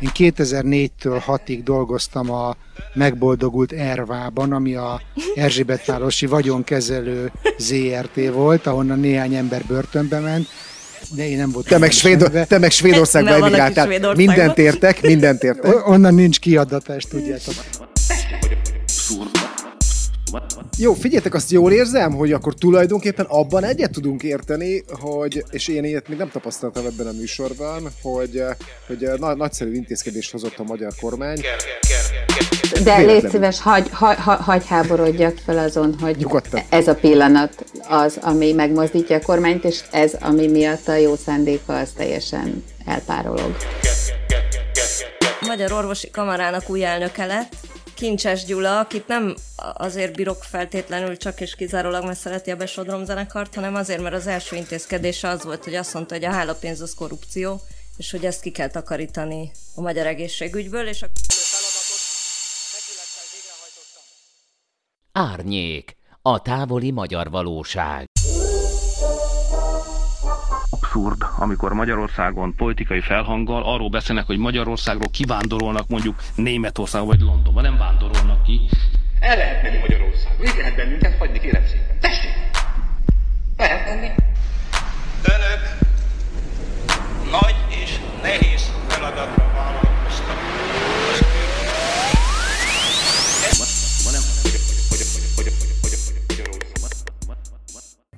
Én 2004-től 6-ig dolgoztam a megboldogult Ervában, ami a Erzsébetvárosi vagyonkezelő ZRT volt, ahonnan néhány ember börtönbe ment, de én nem voltam. Te meg, Svéd, te meg Svédországba emigráltál. Mindent értek, mindent értek. Onnan nincs kiadatás, tudjátok. Jó, figyeljetek, azt jól érzem, hogy akkor tulajdonképpen abban egyet tudunk érteni, hogy, és én ilyet még nem tapasztaltam ebben a műsorban, hogy, hogy na, nagyszerű intézkedést hozott a magyar kormány. De légy szíves, hagy, hagy, hagy háborodjak fel azon, hogy Nyugodtan. ez a pillanat az, ami megmozdítja a kormányt, és ez, ami miatt a jó szándéka, az teljesen elpárolog. Magyar Orvosi Kamarának új elnöke lett, Kincses Gyula, akit nem azért bírok feltétlenül csak és kizárólag, mert szereti a Besodrom zenekart, hanem azért, mert az első intézkedése az volt, hogy azt mondta, hogy a hálapénz az korrupció, és hogy ezt ki kell takarítani a magyar egészségügyből, és a Árnyék, a távoli magyar valóság. Abszurd, amikor Magyarországon politikai felhanggal arról beszélnek, hogy Magyarországról kivándorolnak mondjuk Németországba vagy Londonba. Nem vándorolnak ki. El lehet menni Magyarországon. Így lehet bennünket hagyni, kérem szépen. Tessék! Lehet menni. Önök nagy és nehéz feladatra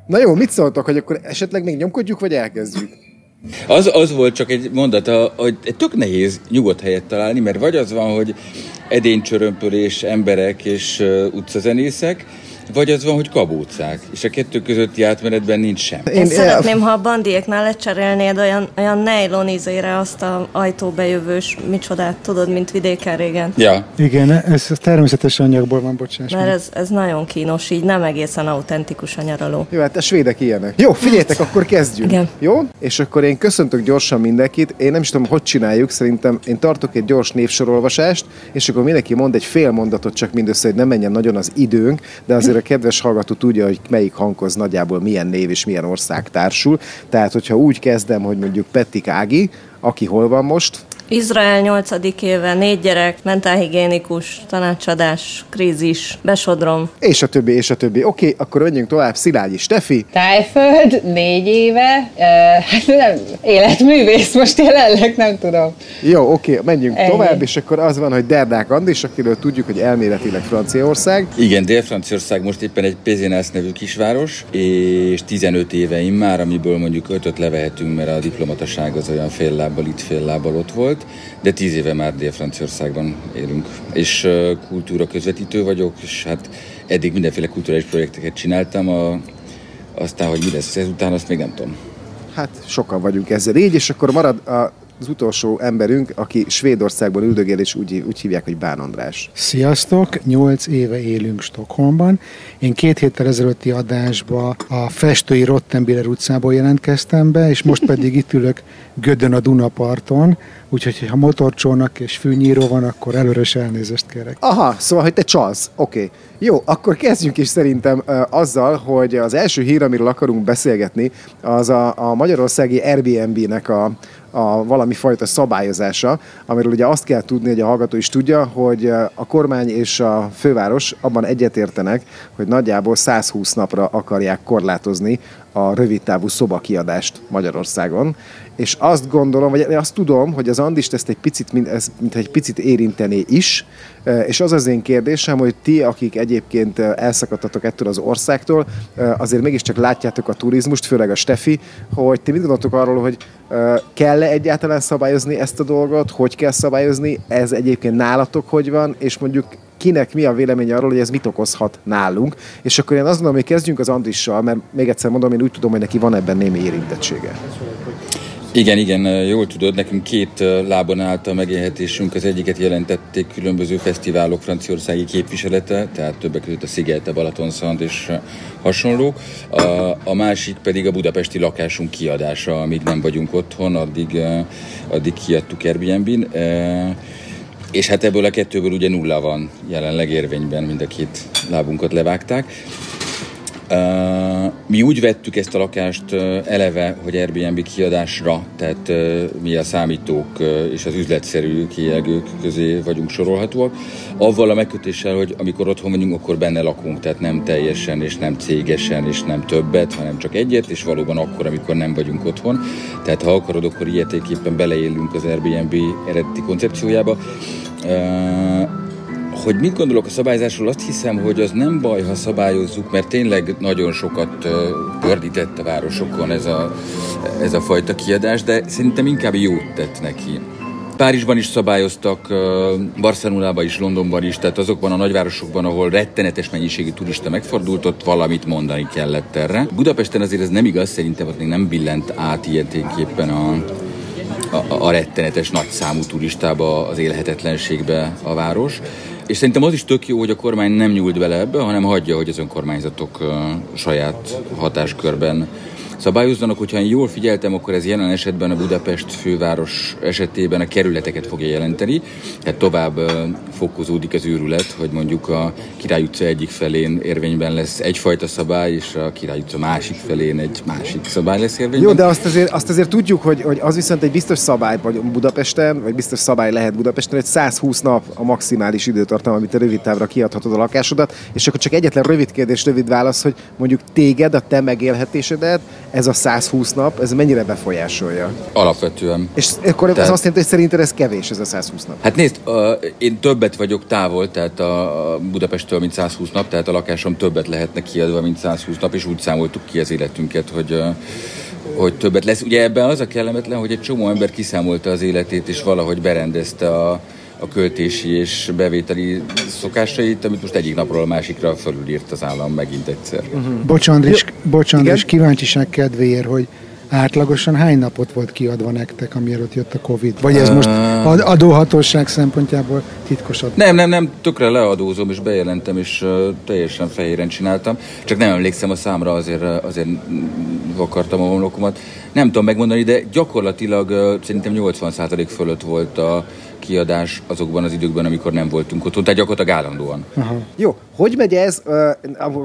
Na jó, mit szóltok, hogy akkor esetleg még nyomkodjuk, vagy elkezdjük? Az, az volt csak egy mondata, hogy tök nehéz nyugodt helyet találni, mert vagy az van, hogy edénycsörömpölés, emberek és uh, utcazenészek, vagy az van, hogy kabócák, és a kettő közötti átmenetben nincs sem. Én, Én szeretném, ha a bandiéknál lecserélnéd olyan, olyan nejlon izére azt a ajtóbejövős micsodát, tudod, mint vidéken régen. Ja. Igen, ez, természetes anyagból van, bocsáss. Mert ez, ez nagyon kínos, így nem egészen autentikus a nyaraló. Jó, hát a svédek ilyenek. Jó, figyeljetek, akkor kezdjünk. Igen. Jó? És akkor én köszöntök gyorsan mindenkit. Én nem is tudom, hogy csináljuk. Szerintem én tartok egy gyors névsorolvasást, és akkor mindenki mond egy fél mondatot csak mindössze, hogy nem menjen nagyon az időnk, de azért kedves hallgató tudja, hogy melyik hanghoz nagyjából milyen név és milyen ország társul. Tehát, hogyha úgy kezdem, hogy mondjuk Pettik Ági, aki hol van most, Izrael 8. éve, négy gyerek, mentálhigiénikus, tanácsadás, krízis, besodrom. És a többi, és a többi. Oké, okay, akkor menjünk tovább. Szilágyi Stefi. Tájföld, négy éve, uh, hát nem, életművész most jelenleg, nem tudom. Jó, oké, okay, menjünk Ennyi. tovább, és akkor az van, hogy Derdák Andis, akiről tudjuk, hogy elméletileg Franciaország. Igen, Dél-Franciaország most éppen egy Pézénász nevű kisváros, és 15 éveim már, amiből mondjuk ötöt levehetünk, mert a diplomataság az olyan fél lábbal itt, fél lábbal ott volt, de tíz éve már Dél-Franciaországban élünk. És kultúra közvetítő vagyok, és hát eddig mindenféle kulturális projekteket csináltam, a, aztán, hogy mi lesz ezután, azt még nem tudom. Hát sokan vagyunk ezzel így, és akkor marad a az utolsó emberünk, aki Svédországban üldögél, és úgy, úgy hívják, hogy Bán András. Sziasztok! Nyolc éve élünk Stockholmban. Én két héttel ezelőtti adásba a festői Rottenbiller utcából jelentkeztem be, és most pedig itt ülök Gödön a Dunaparton, úgyhogy ha motorcsónak és fűnyíró van, akkor előres elnézést kérek. Aha, szóval, hogy te csalsz. Oké. Okay. Jó, akkor kezdjünk is szerintem uh, azzal, hogy az első hír, amiről akarunk beszélgetni, az a, a magyarországi Airbnb-nek a, a valami fajta szabályozása, amiről ugye azt kell tudni, hogy a hallgató is tudja, hogy a kormány és a főváros abban egyetértenek, hogy nagyjából 120 napra akarják korlátozni a rövidtávú szobakiadást Magyarországon. És azt gondolom, vagy azt tudom, hogy az Andist ezt egy picit, mint, ez, mint egy picit érintené is, és az az én kérdésem, hogy ti, akik egyébként elszakadtatok ettől az országtól, azért mégiscsak látjátok a turizmust, főleg a Stefi, hogy ti mit gondoltok arról, hogy kell-e egyáltalán szabályozni ezt a dolgot, hogy kell szabályozni, ez egyébként nálatok hogy van, és mondjuk kinek mi a véleménye arról, hogy ez mit okozhat nálunk. És akkor én azt gondolom, hogy kezdjünk az Andrissal, mert még egyszer mondom, én úgy tudom, hogy neki van ebben némi érintettsége. Igen, igen, jól tudod, nekünk két lábon állt a megélhetésünk. Az egyiket jelentették különböző fesztiválok franciaországi képviselete, tehát többek között a Szigelte, Balatonszant és hasonlók. A, a másik pedig a budapesti lakásunk kiadása, amíg nem vagyunk otthon, addig, addig kiadtuk Airbnb-n. És hát ebből a kettőből ugye nulla van jelenleg érvényben, mind a két lábunkat levágták. Mi úgy vettük ezt a lakást eleve, hogy Airbnb kiadásra, tehát mi a számítók és az üzletszerű kijelgők közé vagyunk sorolhatóak, avval a megkötéssel, hogy amikor otthon vagyunk, akkor benne lakunk, tehát nem teljesen és nem cégesen és nem többet, hanem csak egyet, és valóban akkor, amikor nem vagyunk otthon. Tehát ha akarod, akkor ilyetéképpen beleélünk az Airbnb eredeti koncepciójába. Hogy mit gondolok a szabályzásról, azt hiszem, hogy az nem baj, ha szabályozzuk, mert tényleg nagyon sokat pördített a városokon ez a, ez a fajta kiadás, de szerintem inkább jót tett neki. Párizsban is szabályoztak, Barcelonában is, Londonban is, tehát azokban a nagyvárosokban, ahol rettenetes mennyiségű turista megfordult, ott valamit mondani kellett erre. Budapesten azért ez nem igaz, szerintem ott még nem billent át ilyeténképpen a, a, a rettenetes nagyszámú turistába, az élhetetlenségbe a város. És szerintem az is tök jó, hogy a kormány nem nyúlt bele ebbe, hanem hagyja, hogy az önkormányzatok saját hatáskörben szabályozzanak. Hogyha én jól figyeltem, akkor ez jelen esetben a Budapest főváros esetében a kerületeket fogja jelenteni. Tehát tovább fokozódik az őrület, hogy mondjuk a Király utca egyik felén érvényben lesz egyfajta szabály, és a Király utca másik felén egy másik szabály lesz érvényben. Jó, de azt azért, azt azért tudjuk, hogy, hogy az viszont egy biztos szabály vagy Budapesten, vagy biztos szabály lehet Budapesten, hogy 120 nap a maximális időtartam, amit a rövid távra kiadhatod a lakásodat, és akkor csak egyetlen rövid kérdés, rövid válasz, hogy mondjuk téged, a te megélhetésedet ez a 120 nap, ez mennyire befolyásolja? Alapvetően. És akkor tehát... az azt jelenti, hogy szerinted ez kevés, ez a 120 nap? Hát nézd, uh, én többet vagyok távol, tehát a Budapesttől, mint 120 nap, tehát a lakásom többet lehetne kiadva, mint 120 nap, és úgy számoltuk ki az életünket, hogy uh, hogy többet lesz. Ugye ebben az a kellemetlen, hogy egy csomó ember kiszámolta az életét, és valahogy berendezte a, a költési és bevételi szokásait, amit most egyik napról a másikra fölülírt az állam megint egyszer. Uh-huh. Bocs Andris, bocs Andris kíváncsiság kedvéért, hogy átlagosan hány napot volt kiadva nektek, amielőtt jött a Covid? Vagy ez most adóhatóság szempontjából titkosat? Nem, nem, nem, tökre leadózom, és bejelentem, és uh, teljesen fehéren csináltam. Csak nem emlékszem a számra, azért, azért vakartam a homlokomat. Nem tudom megmondani, de gyakorlatilag uh, szerintem 80% fölött volt a kiadás azokban az időkben, amikor nem voltunk otthon, tehát gyakorlatilag állandóan. Aha. Jó, hogy megy ez?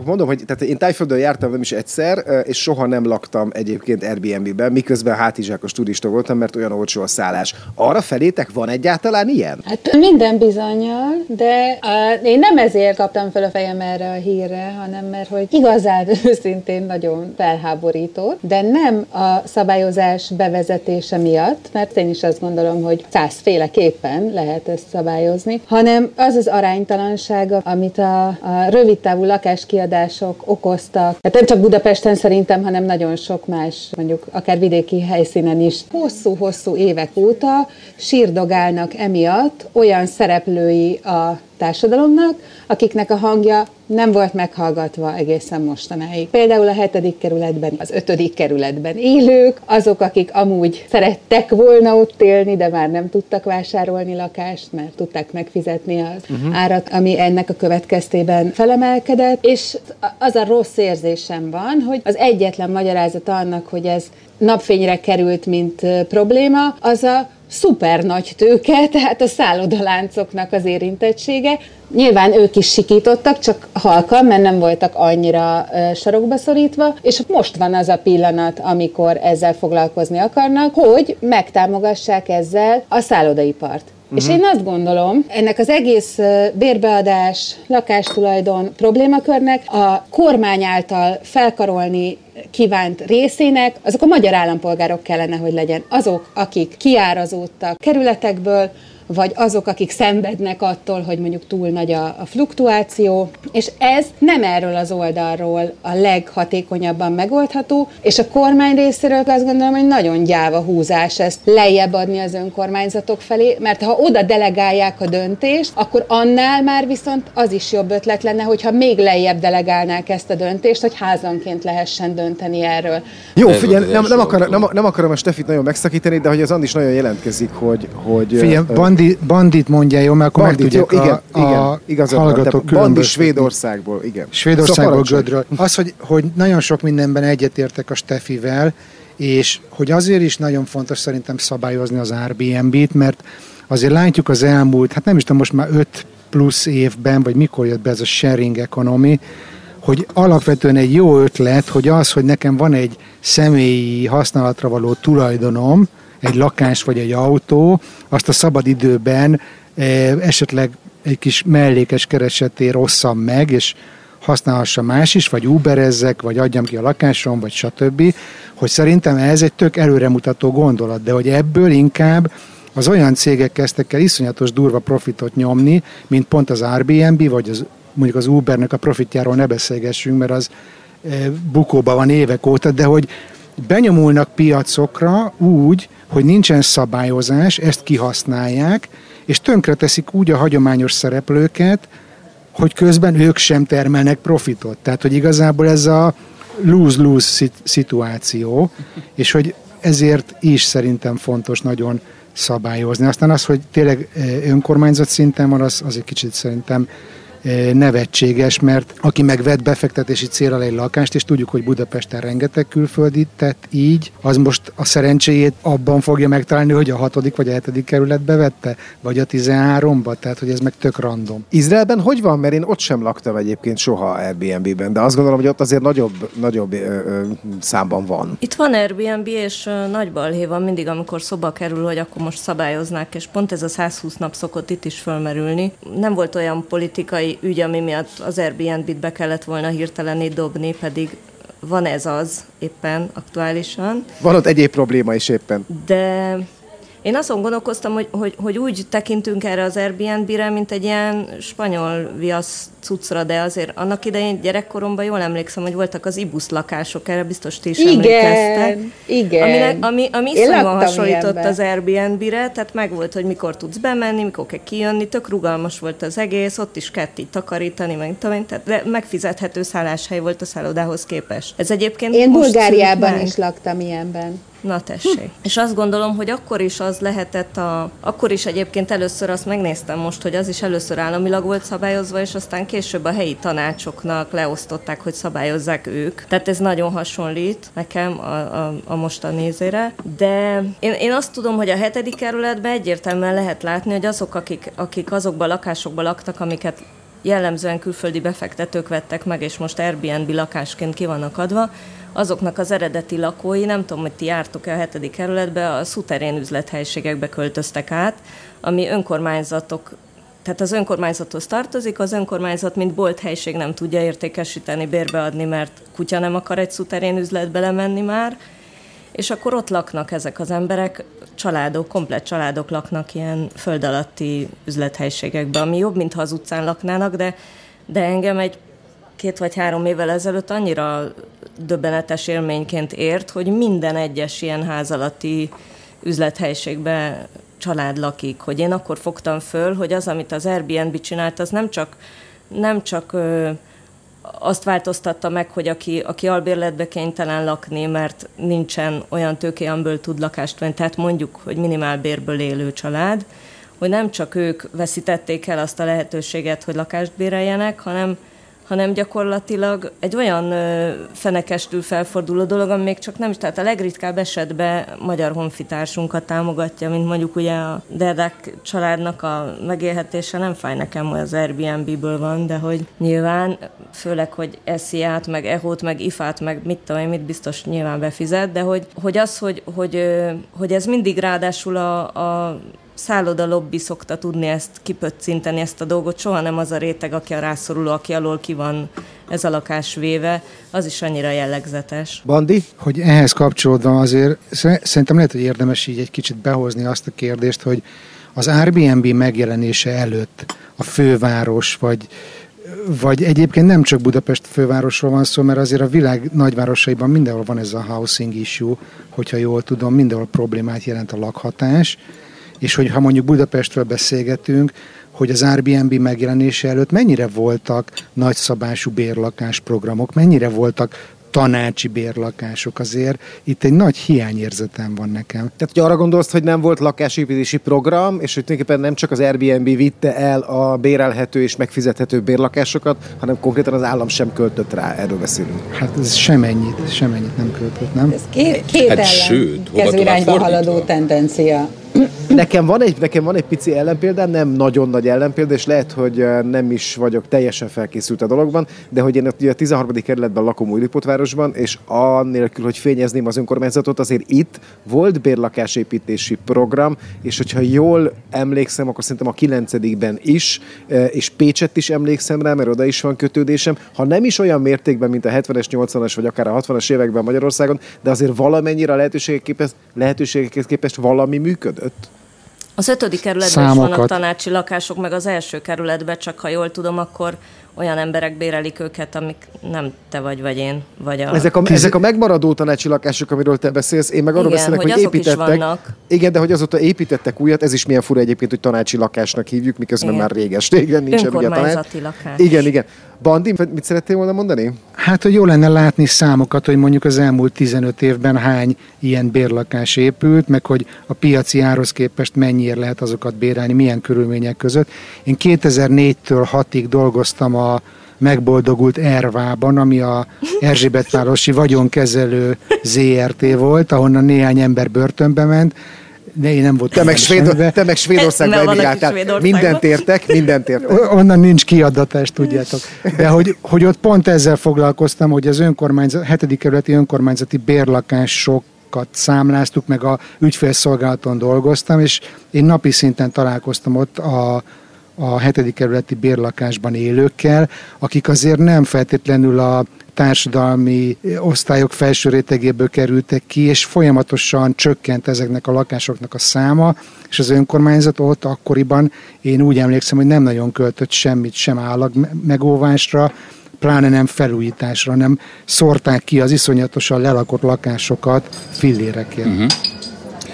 Mondom, hogy tehát én Tájföldön jártam nem is egyszer, és soha nem laktam egyébként Airbnb-ben, miközben hátizsákos turista voltam, mert olyan olcsó a szállás. Arra felétek van egyáltalán ilyen? Hát minden bizonyal, de uh, én nem ezért kaptam fel a fejem erre a hírre, hanem mert hogy igazán őszintén nagyon felháborító, de nem a szabályozás bevezetése miatt, mert én is azt gondolom, hogy százféleképpen lehet ezt szabályozni, hanem az az aránytalansága, amit a a rövidtávú lakáskiadások okoztak, hát nem csak Budapesten szerintem, hanem nagyon sok más, mondjuk akár vidéki helyszínen is. Hosszú-hosszú évek óta sírdogálnak emiatt olyan szereplői a társadalomnak, akiknek a hangja nem volt meghallgatva egészen mostanáig. Például a hetedik kerületben, az ötödik kerületben élők, azok, akik amúgy szerettek volna ott élni, de már nem tudtak vásárolni lakást, mert tudták megfizetni az uh-huh. árat, ami ennek a következtében felemelkedett, és az a rossz érzésem van, hogy az egyetlen magyarázat annak, hogy ez napfényre került, mint probléma, az a szuper nagy tőke, tehát a szállodaláncoknak az érintettsége. Nyilván ők is sikítottak, csak halkan, mert nem voltak annyira sarokba szorítva, és most van az a pillanat, amikor ezzel foglalkozni akarnak, hogy megtámogassák ezzel a szállodaipart. Uh-huh. És én azt gondolom, ennek az egész bérbeadás, lakástulajdon problémakörnek a kormány által felkarolni kívánt részének, azok a magyar állampolgárok kellene, hogy legyen. Azok, akik kiárazódtak kerületekből, vagy azok, akik szenvednek attól, hogy mondjuk túl nagy a, a fluktuáció, és ez nem erről az oldalról a leghatékonyabban megoldható, és a kormány részéről azt gondolom, hogy nagyon gyáva húzás ezt lejjebb adni az önkormányzatok felé, mert ha oda delegálják a döntést, akkor annál már viszont az is jobb ötlet lenne, hogyha még lejjebb delegálnák ezt a döntést, hogy házanként lehessen dönteni erről. Jó, figyelj, nem, nem, akar, nem, nem akarom a Stefit nagyon megszakítani, de hogy az Andis nagyon jelentkezik, hogy... hogy figyelj, bandi, bandit mondja, jó, mert akkor bandit, meg tudják igen, a, igen, a hallgatók Bandi Svédországból, igen. Svédországból, szóval Gödről. Az, hogy, hogy nagyon sok mindenben egyetértek a Stefivel, és hogy azért is nagyon fontos szerintem szabályozni az Airbnb-t, mert azért látjuk az elmúlt, hát nem is tudom, most már 5 plusz évben, vagy mikor jött be ez a sharing economy, hogy alapvetően egy jó ötlet, hogy az, hogy nekem van egy személyi használatra való tulajdonom, egy lakás vagy egy autó, azt a szabad időben esetleg egy kis mellékes keresetért osszam meg, és használhassa más is, vagy uberezzek, vagy adjam ki a lakásom, vagy stb. Hogy szerintem ez egy tök előremutató gondolat, de hogy ebből inkább az olyan cégek kezdtek el iszonyatos durva profitot nyomni, mint pont az Airbnb, vagy az, mondjuk az Ubernek a profitjáról ne beszélgessünk, mert az e, bukóban van évek óta, de hogy benyomulnak piacokra úgy, hogy nincsen szabályozás, ezt kihasználják, és tönkreteszik úgy a hagyományos szereplőket, hogy közben ők sem termelnek profitot. Tehát, hogy igazából ez a lose-lose szituáció, és hogy ezért is szerintem fontos nagyon szabályozni. Aztán az, hogy tényleg önkormányzat szinten van, az, az egy kicsit szerintem nevetséges, mert aki megvett befektetési célra egy lakást, és tudjuk, hogy Budapesten rengeteg külföldi tett így, az most a szerencséjét abban fogja megtalálni, hogy a hatodik vagy a hetedik kerületbe vette, vagy a 13-ba, tehát hogy ez meg tök random. Izraelben hogy van, mert én ott sem laktam egyébként soha Airbnb-ben, de azt gondolom, hogy ott azért nagyobb, nagyobb ö, ö, számban van. Itt van Airbnb, és ö, nagy balhé van mindig, amikor szoba kerül, hogy akkor most szabályoznák, és pont ez a 120 nap szokott itt is fölmerülni. Nem volt olyan politikai ügy, ami miatt az Airbnb-t be kellett volna hirtelen dobni, pedig van ez az éppen aktuálisan. Van ott egyéb probléma is éppen. De én azon gondolkoztam, hogy, hogy, hogy úgy tekintünk erre az Airbnb-re, mint egy ilyen spanyol viasz cuccra, de azért annak idején gyerekkoromban jól emlékszem, hogy voltak az ibusz lakások, erre biztos ti is igen, emlékeztek. Igen, Aminek, ami, ami iszonyúan hasonlított ilyenbe. az Airbnb-re, tehát meg volt, hogy mikor tudsz bemenni, mikor kell kijönni, tök rugalmas volt az egész, ott is kellett így takarítani, meg tudom, tehát de megfizethető szálláshely volt a szállodához képest. Ez egyébként Én Bulgáriában is laktam ilyenben. Na tessék. És azt gondolom, hogy akkor is az lehetett a... Akkor is egyébként először azt megnéztem most, hogy az is először államilag volt szabályozva, és aztán később a helyi tanácsoknak leosztották, hogy szabályozzák ők. Tehát ez nagyon hasonlít nekem a, a, a mostan nézére. De én, én azt tudom, hogy a hetedik kerületben egyértelműen lehet látni, hogy azok, akik, akik azokban a lakásokban laktak, amiket jellemzően külföldi befektetők vettek meg, és most Airbnb lakásként ki vannak adva, azoknak az eredeti lakói, nem tudom, hogy ti jártok-e a hetedik kerületbe, a szuterén üzlethelységekbe költöztek át, ami önkormányzatok tehát az önkormányzathoz tartozik, az önkormányzat, mint bolthelyiség nem tudja értékesíteni, bérbeadni, mert kutya nem akar egy szuterén üzletbe lemenni már, és akkor ott laknak ezek az emberek, családok, komplet családok laknak ilyen föld alatti üzlethelyiségekben, ami jobb, mintha az utcán laknának, de, de engem egy két vagy három évvel ezelőtt annyira döbbenetes élményként ért, hogy minden egyes ilyen ház alatti üzlethelyiségbe család lakik, hogy én akkor fogtam föl, hogy az, amit az Airbnb csinált, az nem csak, nem csak ö, azt változtatta meg, hogy aki, aki albérletbe kénytelen lakni, mert nincsen olyan tőké, amiből tud lakást venni, tehát mondjuk, hogy minimálbérből élő család, hogy nem csak ők veszítették el azt a lehetőséget, hogy lakást béreljenek, hanem hanem gyakorlatilag egy olyan fenekestül felforduló dolog, ami még csak nem is, tehát a legritkább esetben magyar honfitársunkat támogatja, mint mondjuk ugye a Derdák családnak a megélhetése. Nem fáj nekem, hogy az Airbnb-ből van, de hogy nyilván, főleg, hogy esziát, meg ehót, meg ifát, meg mit tudom én, mit biztos nyilván befizet, de hogy, hogy az, hogy, hogy, hogy ez mindig ráadásul a, a szálloda lobby szokta tudni ezt kipöccinteni, ezt a dolgot, soha nem az a réteg, aki a rászoruló, aki alól ki van ez a lakás véve, az is annyira jellegzetes. Bandi? Hogy ehhez kapcsolódva azért szerintem lehet, hogy érdemes így egy kicsit behozni azt a kérdést, hogy az Airbnb megjelenése előtt a főváros, vagy vagy egyébként nem csak Budapest fővárosról van szó, mert azért a világ nagyvárosaiban mindenhol van ez a housing issue, hogyha jól tudom, mindenhol problémát jelent a lakhatás, és hogy ha mondjuk Budapestről beszélgetünk, hogy az Airbnb megjelenése előtt mennyire voltak nagyszabású bérlakásprogramok, mennyire voltak tanácsi bérlakások azért. Itt egy nagy hiányérzetem van nekem. Tehát, hogy arra gondolsz, hogy nem volt lakásépítési program, és hogy tulajdonképpen nem csak az Airbnb vitte el a bérelhető és megfizethető bérlakásokat, hanem konkrétan az állam sem költött rá, erről beszélünk. Hát ez semennyit, semennyit nem költött, nem? Ez két, két hát ellen sőt, irányba haladó tendencia. Nekem van, egy, nekem van egy pici ellenpéldám, nem nagyon nagy ellenpélda, és lehet, hogy nem is vagyok teljesen felkészült a dologban, de hogy én a 13. kerületben lakom Újlipótvárosban, és annélkül, hogy fényezném az önkormányzatot, azért itt volt bérlakásépítési program, és hogyha jól emlékszem, akkor szerintem a 9 is, és Pécset is emlékszem rá, mert oda is van kötődésem. Ha nem is olyan mértékben, mint a 70-es, 80-as vagy akár a 60-as években Magyarországon, de azért valamennyire a lehetőségek képest, lehetőségekhez képest valami működött. Az ötödik kerületben is vannak tanácsi lakások, meg az első kerületben, csak ha jól tudom, akkor olyan emberek bérelik őket, amik nem te vagy, vagy én, vagy a... Ezek a, ezek a megmaradó tanácsi lakások, amiről te beszélsz, én meg arról igen, beszélek, hogy, hogy építettek. Igen, de hogy azóta építettek újat, ez is milyen fura egyébként, hogy tanácsi lakásnak hívjuk, miközben igen. már réges régen nincsen ugye a tanács. lakás. Igen, igen. Bandi, mit szerettél volna mondani? Hát, hogy jó lenne látni számokat, hogy mondjuk az elmúlt 15 évben hány ilyen bérlakás épült, meg hogy a piaci árhoz képest mennyire lehet azokat bérelni, milyen körülmények között. Én 2004-től 6-ig dolgoztam a megboldogult Ervában, ami a Erzsébetvárosi vagyonkezelő ZRT volt, ahonnan néhány ember börtönbe ment, de én nem voltam. Te meg, Svéd, te meg Svédországban emigráltál. Mindent értek, mindent értek. Onnan nincs kiadatás, tudjátok. De hogy, hogy ott pont ezzel foglalkoztam, hogy az önkormányzat, hetedik kerületi önkormányzati bérlakások számláztuk, meg a ügyfélszolgálaton dolgoztam, és én napi szinten találkoztam ott a, a hetedik kerületi bérlakásban élőkkel, akik azért nem feltétlenül a társadalmi osztályok felső rétegéből kerültek ki, és folyamatosan csökkent ezeknek a lakásoknak a száma, és az önkormányzat ott akkoriban, én úgy emlékszem, hogy nem nagyon költött semmit sem állag megóvásra, pláne nem felújításra, nem szórták ki az iszonyatosan lelakott lakásokat fillérekért. Uh-huh.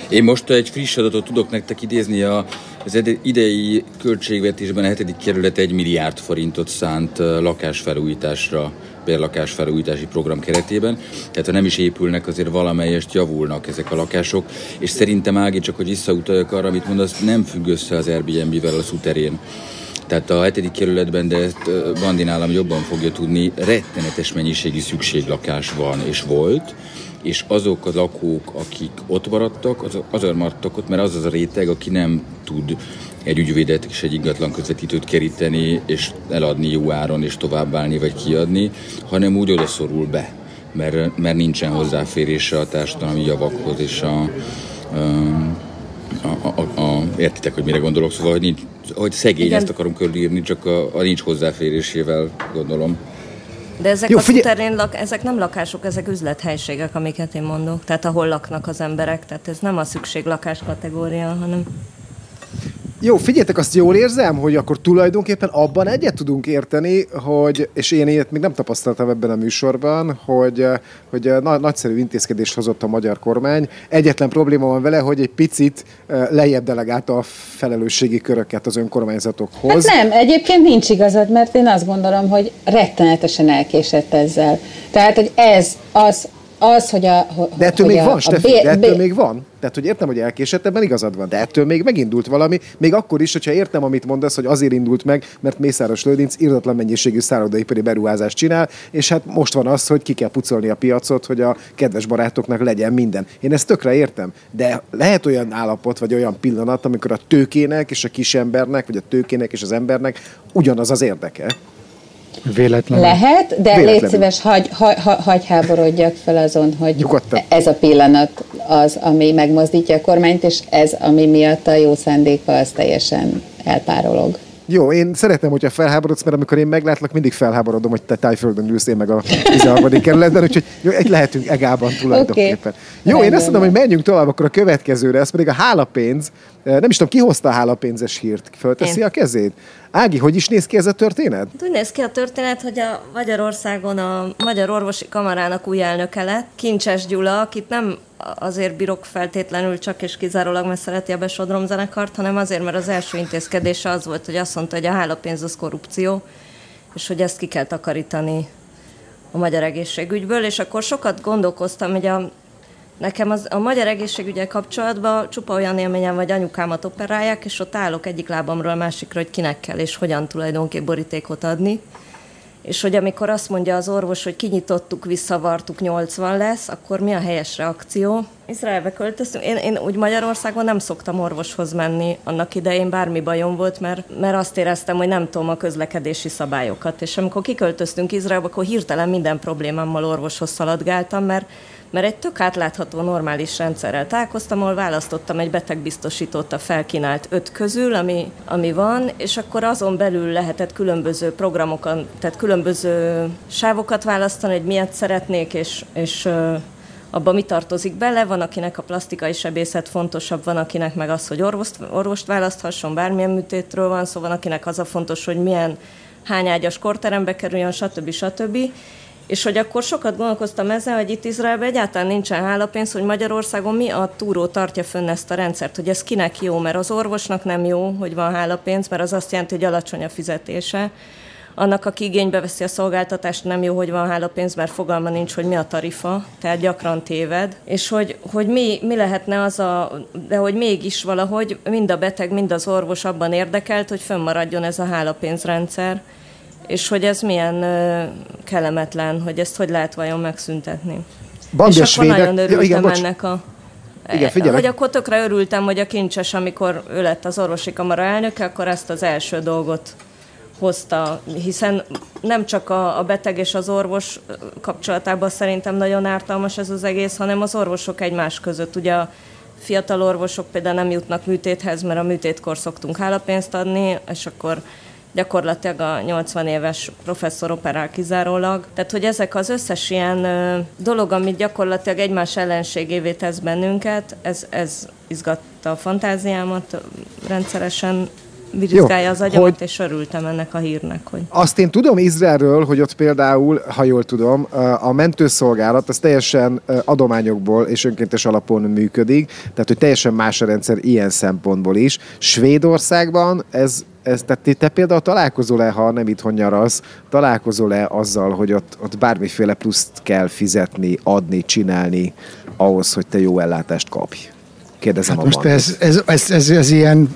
Én most egy friss adatot tudok nektek idézni a az idei költségvetésben a hetedik kerület egy milliárd forintot szánt lakásfelújításra, bérlakásfelújítási program keretében. Tehát ha nem is épülnek, azért valamelyest javulnak ezek a lakások, és szerintem Ági, csak hogy visszautaljak arra, amit mondasz, nem függ össze az Airbnb-vel a szuterén. Tehát a hetedik kerületben, de ezt Bandi nálam jobban fogja tudni, rettenetes mennyiségű szükséglakás van és volt, és azok a lakók, akik ott maradtak, az, azért maradtak ott, mert az az a réteg, aki nem tud egy ügyvédet és egy ingatlan közvetítőt keríteni, és eladni jó áron, és továbbállni, vagy kiadni, hanem úgy odaszorul be, mert, mert nincsen hozzáférése a társadalmi javakhoz, és a, a, a, a, a, értitek, hogy mire gondolok, szóval, hogy, nincs, hogy szegény, Igen. ezt akarom körülírni, csak a, a nincs hozzáférésével gondolom. De ezek Jó, a figyel... szuterén lak, ezek nem lakások, ezek üzlethelységek, amiket én mondok. Tehát ahol laknak az emberek. Tehát ez nem a szükséglakás kategória, hanem... Jó, figyeljetek, azt jól érzem, hogy akkor tulajdonképpen abban egyet tudunk érteni, hogy, és én ilyet még nem tapasztaltam ebben a műsorban, hogy, hogy na, nagyszerű intézkedést hozott a magyar kormány. Egyetlen probléma van vele, hogy egy picit lejjebb delegálta a felelősségi köröket az önkormányzatokhoz. Hát nem, egyébként nincs igazad, mert én azt gondolom, hogy rettenetesen elkésett ezzel. Tehát, hogy ez az, az, hogy a... De ettől még a, van, Steffi, de ettől még van. Tehát, hogy értem, hogy elkésett, ebben igazad van, de ettől még megindult valami, még akkor is, hogyha értem, amit mondasz, hogy azért indult meg, mert Mészáros Lődinc irdatlan mennyiségű szállodaipari beruházást csinál, és hát most van az, hogy ki kell pucolni a piacot, hogy a kedves barátoknak legyen minden. Én ezt tökre értem, de lehet olyan állapot, vagy olyan pillanat, amikor a tőkének és a kisembernek, vagy a tőkének és az embernek ugyanaz az érdeke. Véletlenül. Lehet, de Véletlenül. légy szíves, hagy, hagy, hagy háborodjak fel azon, hogy Nyugodtan. ez a pillanat az, ami megmozdítja a kormányt, és ez, ami miatt a jó szándéka, az teljesen elpárolog. Jó, én szeretem, hogyha felháborodsz, mert amikor én meglátlak, mindig felháborodom, hogy te tájföldön ülsz, én meg a 13. kerületben, úgyhogy jó, egy lehetünk egában tulajdonképpen. Okay. Jó, Rendben. én azt mondom, hogy menjünk tovább akkor a következőre, ez pedig a hálapénz. Nem is tudom, ki hozta a hálapénzes hírt? Fölteszi én. a kezét? Ági, hogy is néz ki ez a történet? Hát úgy néz ki a történet, hogy a Magyarországon a Magyar Orvosi Kamarának új elnöke lett, Kincses Gyula, akit nem azért bírok feltétlenül csak és kizárólag, mert szereti a Besodrom zenekart, hanem azért, mert az első intézkedése az volt, hogy azt mondta, hogy a hálapénz az korrupció, és hogy ezt ki kell takarítani a magyar egészségügyből, és akkor sokat gondolkoztam, hogy a, nekem az, a magyar egészségügyel kapcsolatban csupa olyan élményem, vagy anyukámat operálják, és ott állok egyik lábamról a másikra, hogy kinek kell és hogyan tulajdonképp borítékot adni. És hogy amikor azt mondja az orvos, hogy kinyitottuk, visszavartuk, 80 lesz, akkor mi a helyes reakció? Izraelbe költöztünk. Én, én úgy Magyarországon nem szoktam orvoshoz menni annak idején, bármi bajom volt, mert, mert azt éreztem, hogy nem tudom a közlekedési szabályokat. És amikor kiköltöztünk Izraelbe, akkor hirtelen minden problémámmal orvoshoz szaladgáltam, mert mert egy tök átlátható, normális rendszerrel találkoztam, ahol választottam egy betegbiztosítót a felkínált öt közül, ami, ami van, és akkor azon belül lehetett különböző programokat, tehát különböző sávokat választani, hogy miért szeretnék, és, és abban mi tartozik bele, van akinek a plastikai sebészet fontosabb, van akinek meg az, hogy orvost, orvost választhasson, bármilyen műtétről van szó, van akinek az a fontos, hogy milyen hányágyas korterembe kerüljön, stb. stb. És hogy akkor sokat gondolkoztam ezzel, hogy itt Izraelben egyáltalán nincsen hálapénz, hogy Magyarországon mi a túró tartja fönn ezt a rendszert, hogy ez kinek jó, mert az orvosnak nem jó, hogy van hálapénz, mert az azt jelenti, hogy alacsony a fizetése. Annak, aki igénybe veszi a szolgáltatást, nem jó, hogy van hálapénz, mert fogalma nincs, hogy mi a tarifa, tehát gyakran téved. És hogy, hogy mi, mi lehetne az a, de hogy mégis valahogy mind a beteg, mind az orvos abban érdekelt, hogy fönnmaradjon ez a hálapénzrendszer és hogy ez milyen kellemetlen, hogy ezt hogy lehet vajon megszüntetni. Bandi és akkor nagyon örültem ja, igen, ennek a... Igen, figyelek. Hogy akkor tökre örültem, hogy a kincses, amikor ő lett az orvosi kamara elnöke, akkor ezt az első dolgot hozta, hiszen nem csak a, a beteg és az orvos kapcsolatában szerintem nagyon ártalmas ez az egész, hanem az orvosok egymás között. Ugye a fiatal orvosok például nem jutnak műtéthez, mert a műtétkor szoktunk hálapénzt adni, és akkor gyakorlatilag a 80 éves professzor operál kizárólag. Tehát, hogy ezek az összes ilyen dolog, amit gyakorlatilag egymás ellenségévé tesz bennünket, ez, ez izgatta a fantáziámat rendszeresen vizsgálja az agyamat, hogy és örültem ennek a hírnek. Hogy... Azt én tudom Izraelről, hogy ott például, ha jól tudom, a mentőszolgálat az teljesen adományokból és önkéntes alapon működik, tehát hogy teljesen más a rendszer ilyen szempontból is. Svédországban ez ez, tehát te például találkozol-e, ha nem itthon nyarasz, találkozol-e azzal, hogy ott, ott bármiféle pluszt kell fizetni, adni, csinálni ahhoz, hogy te jó ellátást kapj? Kérdezem hát most ez, ez, ez, ez, ez, ilyen,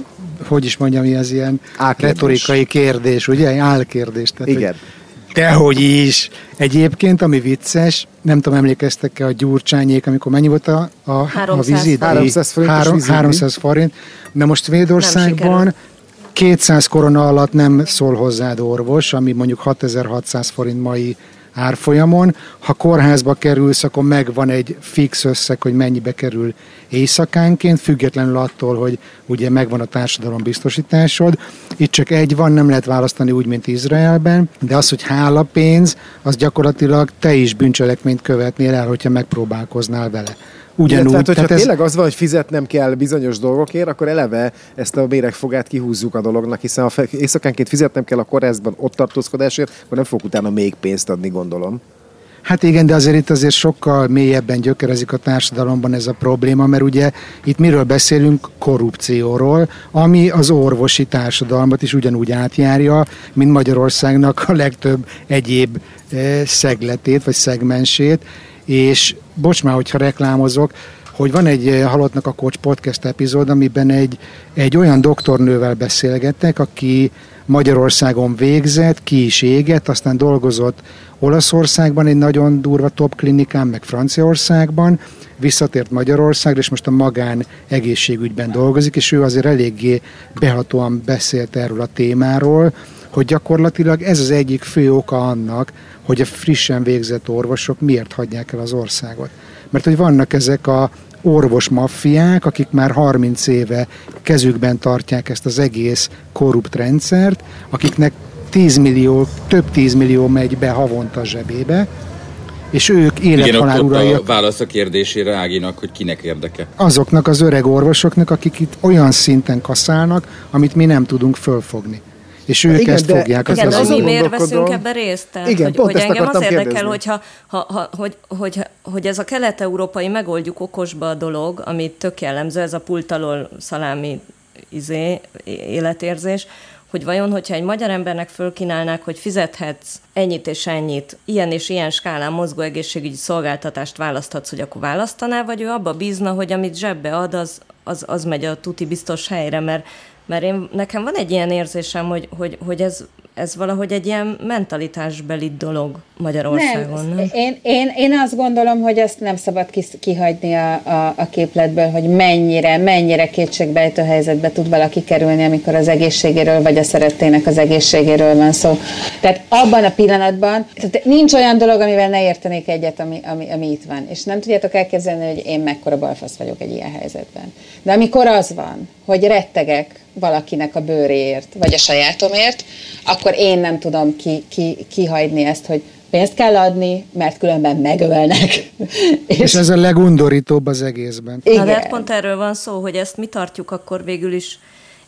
hogy is mondjam, ez ilyen Álkérdés. retorikai kérdés, ugye? Álkérdés. Tehát, Igen. Hogy, Dehogy is. Egyébként, ami vicces, nem tudom, emlékeztek-e a gyurcsányék, amikor mennyi volt a, a, a vizit? 300 forint. 300, 300 forint. De most Svédországban 200 korona alatt nem szól hozzád orvos, ami mondjuk 6600 forint mai árfolyamon. Ha kórházba kerülsz, akkor megvan egy fix összeg, hogy mennyibe kerül éjszakánként, függetlenül attól, hogy ugye megvan a társadalom biztosításod. Itt csak egy van, nem lehet választani úgy, mint Izraelben, de az, hogy hála pénz, az gyakorlatilag te is bűncselekményt követnél el, hogyha megpróbálkoznál vele ugyanúgy. Illetve, hát, hogyha tehát ez... tényleg az van, hogy fizetnem kell bizonyos dolgokért, akkor eleve ezt a méregfogát kihúzzuk a dolognak, hiszen ha éjszakánként fizetnem kell a kórházban ott tartózkodásért, akkor nem fog utána még pénzt adni, gondolom. Hát igen, de azért itt azért sokkal mélyebben gyökerezik a társadalomban ez a probléma, mert ugye itt miről beszélünk? Korrupcióról, ami az orvosi társadalmat is ugyanúgy átjárja, mint Magyarországnak a legtöbb egyéb eh, szegletét vagy szegmensét, és bocs már, hogyha reklámozok, hogy van egy eh, Halottnak a Kocs podcast epizód, amiben egy, egy olyan doktornővel beszélgettek, aki Magyarországon végzett, ki is égett, aztán dolgozott Olaszországban egy nagyon durva top klinikán, meg Franciaországban, visszatért Magyarországra, és most a magán egészségügyben dolgozik, és ő azért eléggé behatóan beszélt erről a témáról, hogy gyakorlatilag ez az egyik fő oka annak, hogy a frissen végzett orvosok miért hagyják el az országot. Mert hogy vannak ezek a orvos maffiák, akik már 30 éve kezükben tartják ezt az egész korrupt rendszert, akiknek 10 millió, több 10 millió megy be havonta a zsebébe, és ők élethalál urai. a válasz a kérdésére Áginak, hogy kinek érdeke. Azoknak az öreg orvosoknak, akik itt olyan szinten kaszálnak, amit mi nem tudunk fölfogni és ők igen, ezt de, fogják. Igen, de mi miért veszünk ebbe részt? Tehát, igen, hogy, pont hogy engem az érdekel, kérdezni. hogyha, ha, ha, hogy, hogy, hogy ez a kelet-európai megoldjuk okosba a dolog, amit tök jellemző, ez a pultalól szalámi izé, életérzés, hogy vajon, hogyha egy magyar embernek fölkínálnák, hogy fizethetsz ennyit és ennyit, ilyen és ilyen skálán mozgó egészségügyi szolgáltatást választhatsz, hogy akkor választaná, vagy ő abba bízna, hogy amit zsebbe ad, az, az, az megy a tuti biztos helyre, mert mert én, nekem van egy ilyen érzésem, hogy, hogy, hogy ez ez valahogy egy ilyen mentalitásbeli dolog Magyarországon, nem? nem? Én, én, én azt gondolom, hogy ezt nem szabad kihagyni a, a, a képletből, hogy mennyire, mennyire kétségbejtő helyzetbe tud valaki kerülni, amikor az egészségéről vagy a szerettének az egészségéről van szó. Tehát abban a pillanatban tehát nincs olyan dolog, amivel ne értenék egyet, ami, ami, ami itt van. És nem tudjátok elképzelni, hogy én mekkora balfasz vagyok egy ilyen helyzetben. De amikor az van, hogy rettegek valakinek a bőréért, vagy a sajátomért, akkor én nem tudom ki, ki, kihagyni ezt, hogy pénzt kell adni, mert különben megölnek. és, és ez a legundorítóbb az egészben. Igen. Na, de hát pont erről van szó, hogy ezt mi tartjuk akkor végül is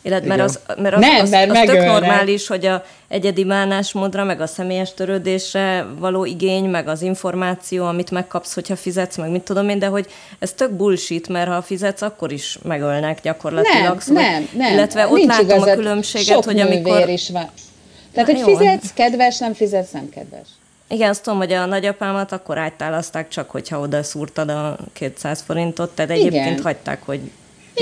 Élet, mert az, mert az, nem, az, mert az tök normális, hogy a egyedi bánásmódra, meg a személyes törődésre való igény, meg az információ, amit megkapsz, hogyha fizetsz, meg mit tudom én, de hogy ez tök bullshit, mert ha fizetsz, akkor is megölnek gyakorlatilag. Nem, szóval, nem, nem. Illetve ott Nincs látom igazad, a különbséget, hogy amikor... is van. Tehát, hogy fizetsz, kedves, nem fizetsz, nem kedves. Igen, azt tudom, hogy a nagyapámat akkor áttálazták csak, hogyha oda szúrtad a 200 forintot, tehát egyébként Igen. hagyták, hogy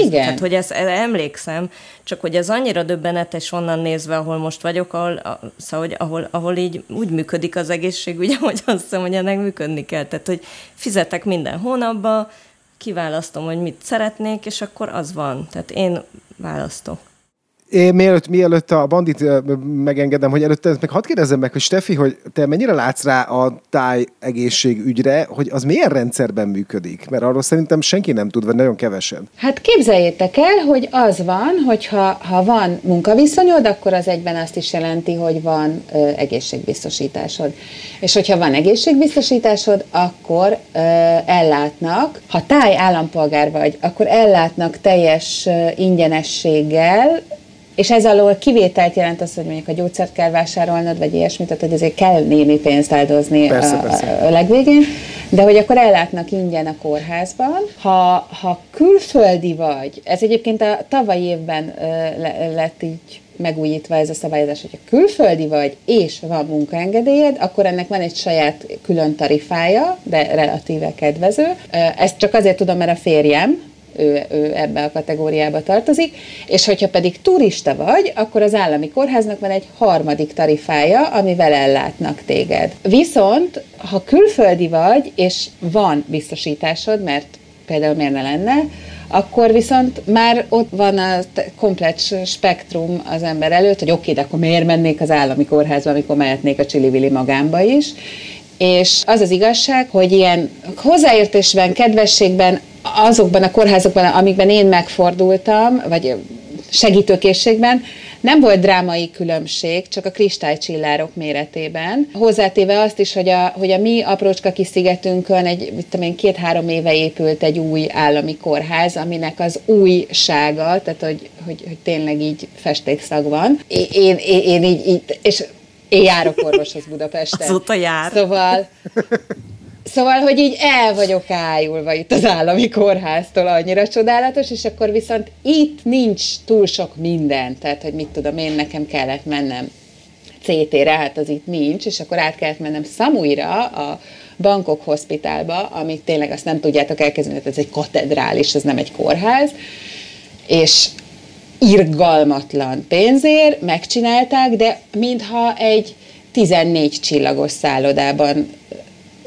igen. Tehát, hogy ezt emlékszem, csak hogy ez annyira döbbenetes onnan nézve, ahol most vagyok, ahol, szóval, hogy ahol, ahol így úgy működik az egészségügy, hogy azt hiszem, hogy ennek működni kell. Tehát, hogy fizetek minden hónapban, kiválasztom, hogy mit szeretnék, és akkor az van. Tehát én választok. Én mielőtt, mielőtt a bandit megengedem, hogy előtte meg hadd kérdezzem meg, hogy Steffi, hogy te mennyire látsz rá a táj egészségügyre, hogy az milyen rendszerben működik? Mert arról szerintem senki nem tud, vagy nagyon kevesen. Hát képzeljétek el, hogy az van, hogy ha, ha van munkaviszonyod, akkor az egyben azt is jelenti, hogy van ö, egészségbiztosításod. És hogyha van egészségbiztosításod, akkor ö, ellátnak, ha táj állampolgár vagy, akkor ellátnak teljes ö, ingyenességgel, és ez alól kivételt jelent az, hogy mondjuk a gyógyszert kell vásárolnod, vagy ilyesmit, tehát hogy azért kell némi pénzt áldozni persze, a, persze. a legvégén, de hogy akkor ellátnak ingyen a kórházban. Ha, ha külföldi vagy, ez egyébként a tavalyi évben le, lett így megújítva ez a szabályozás, hogyha külföldi vagy, és van munkaengedélyed, akkor ennek van egy saját külön tarifája, de relatíve kedvező. Ezt csak azért tudom, mert a férjem, ő, ő ebbe a kategóriába tartozik, és hogyha pedig turista vagy, akkor az állami kórháznak van egy harmadik tarifája, amivel ellátnak téged. Viszont, ha külföldi vagy, és van biztosításod, mert például miért ne lenne, akkor viszont már ott van a komplet spektrum az ember előtt, hogy oké, de akkor miért mennék az állami kórházba, amikor mehetnék a Csili magánba is, és az az igazság, hogy ilyen hozzáértésben, kedvességben azokban a kórházakban, amikben én megfordultam, vagy segítőkészségben, nem volt drámai különbség, csak a kristálycsillárok méretében. Hozzátéve azt is, hogy a, hogy a mi aprócska kis szigetünkön egy, mit tudom én, két-három éve épült egy új állami kórház, aminek az újsága, tehát hogy, hogy, hogy tényleg így festékszag van. Én, én, én így, így, és én járok orvoshoz Budapesten. Azóta jár. Szóval Szóval, hogy így el vagyok ájulva itt az állami kórháztól, annyira csodálatos, és akkor viszont itt nincs túl sok minden, tehát, hogy mit tudom, én nekem kellett mennem CT-re, hát az itt nincs, és akkor át kellett mennem Szamuira, a Bangkok Hospitálba, amit tényleg azt nem tudjátok elkezdeni, ez egy katedrális, ez nem egy kórház, és irgalmatlan pénzért megcsinálták, de mintha egy 14 csillagos szállodában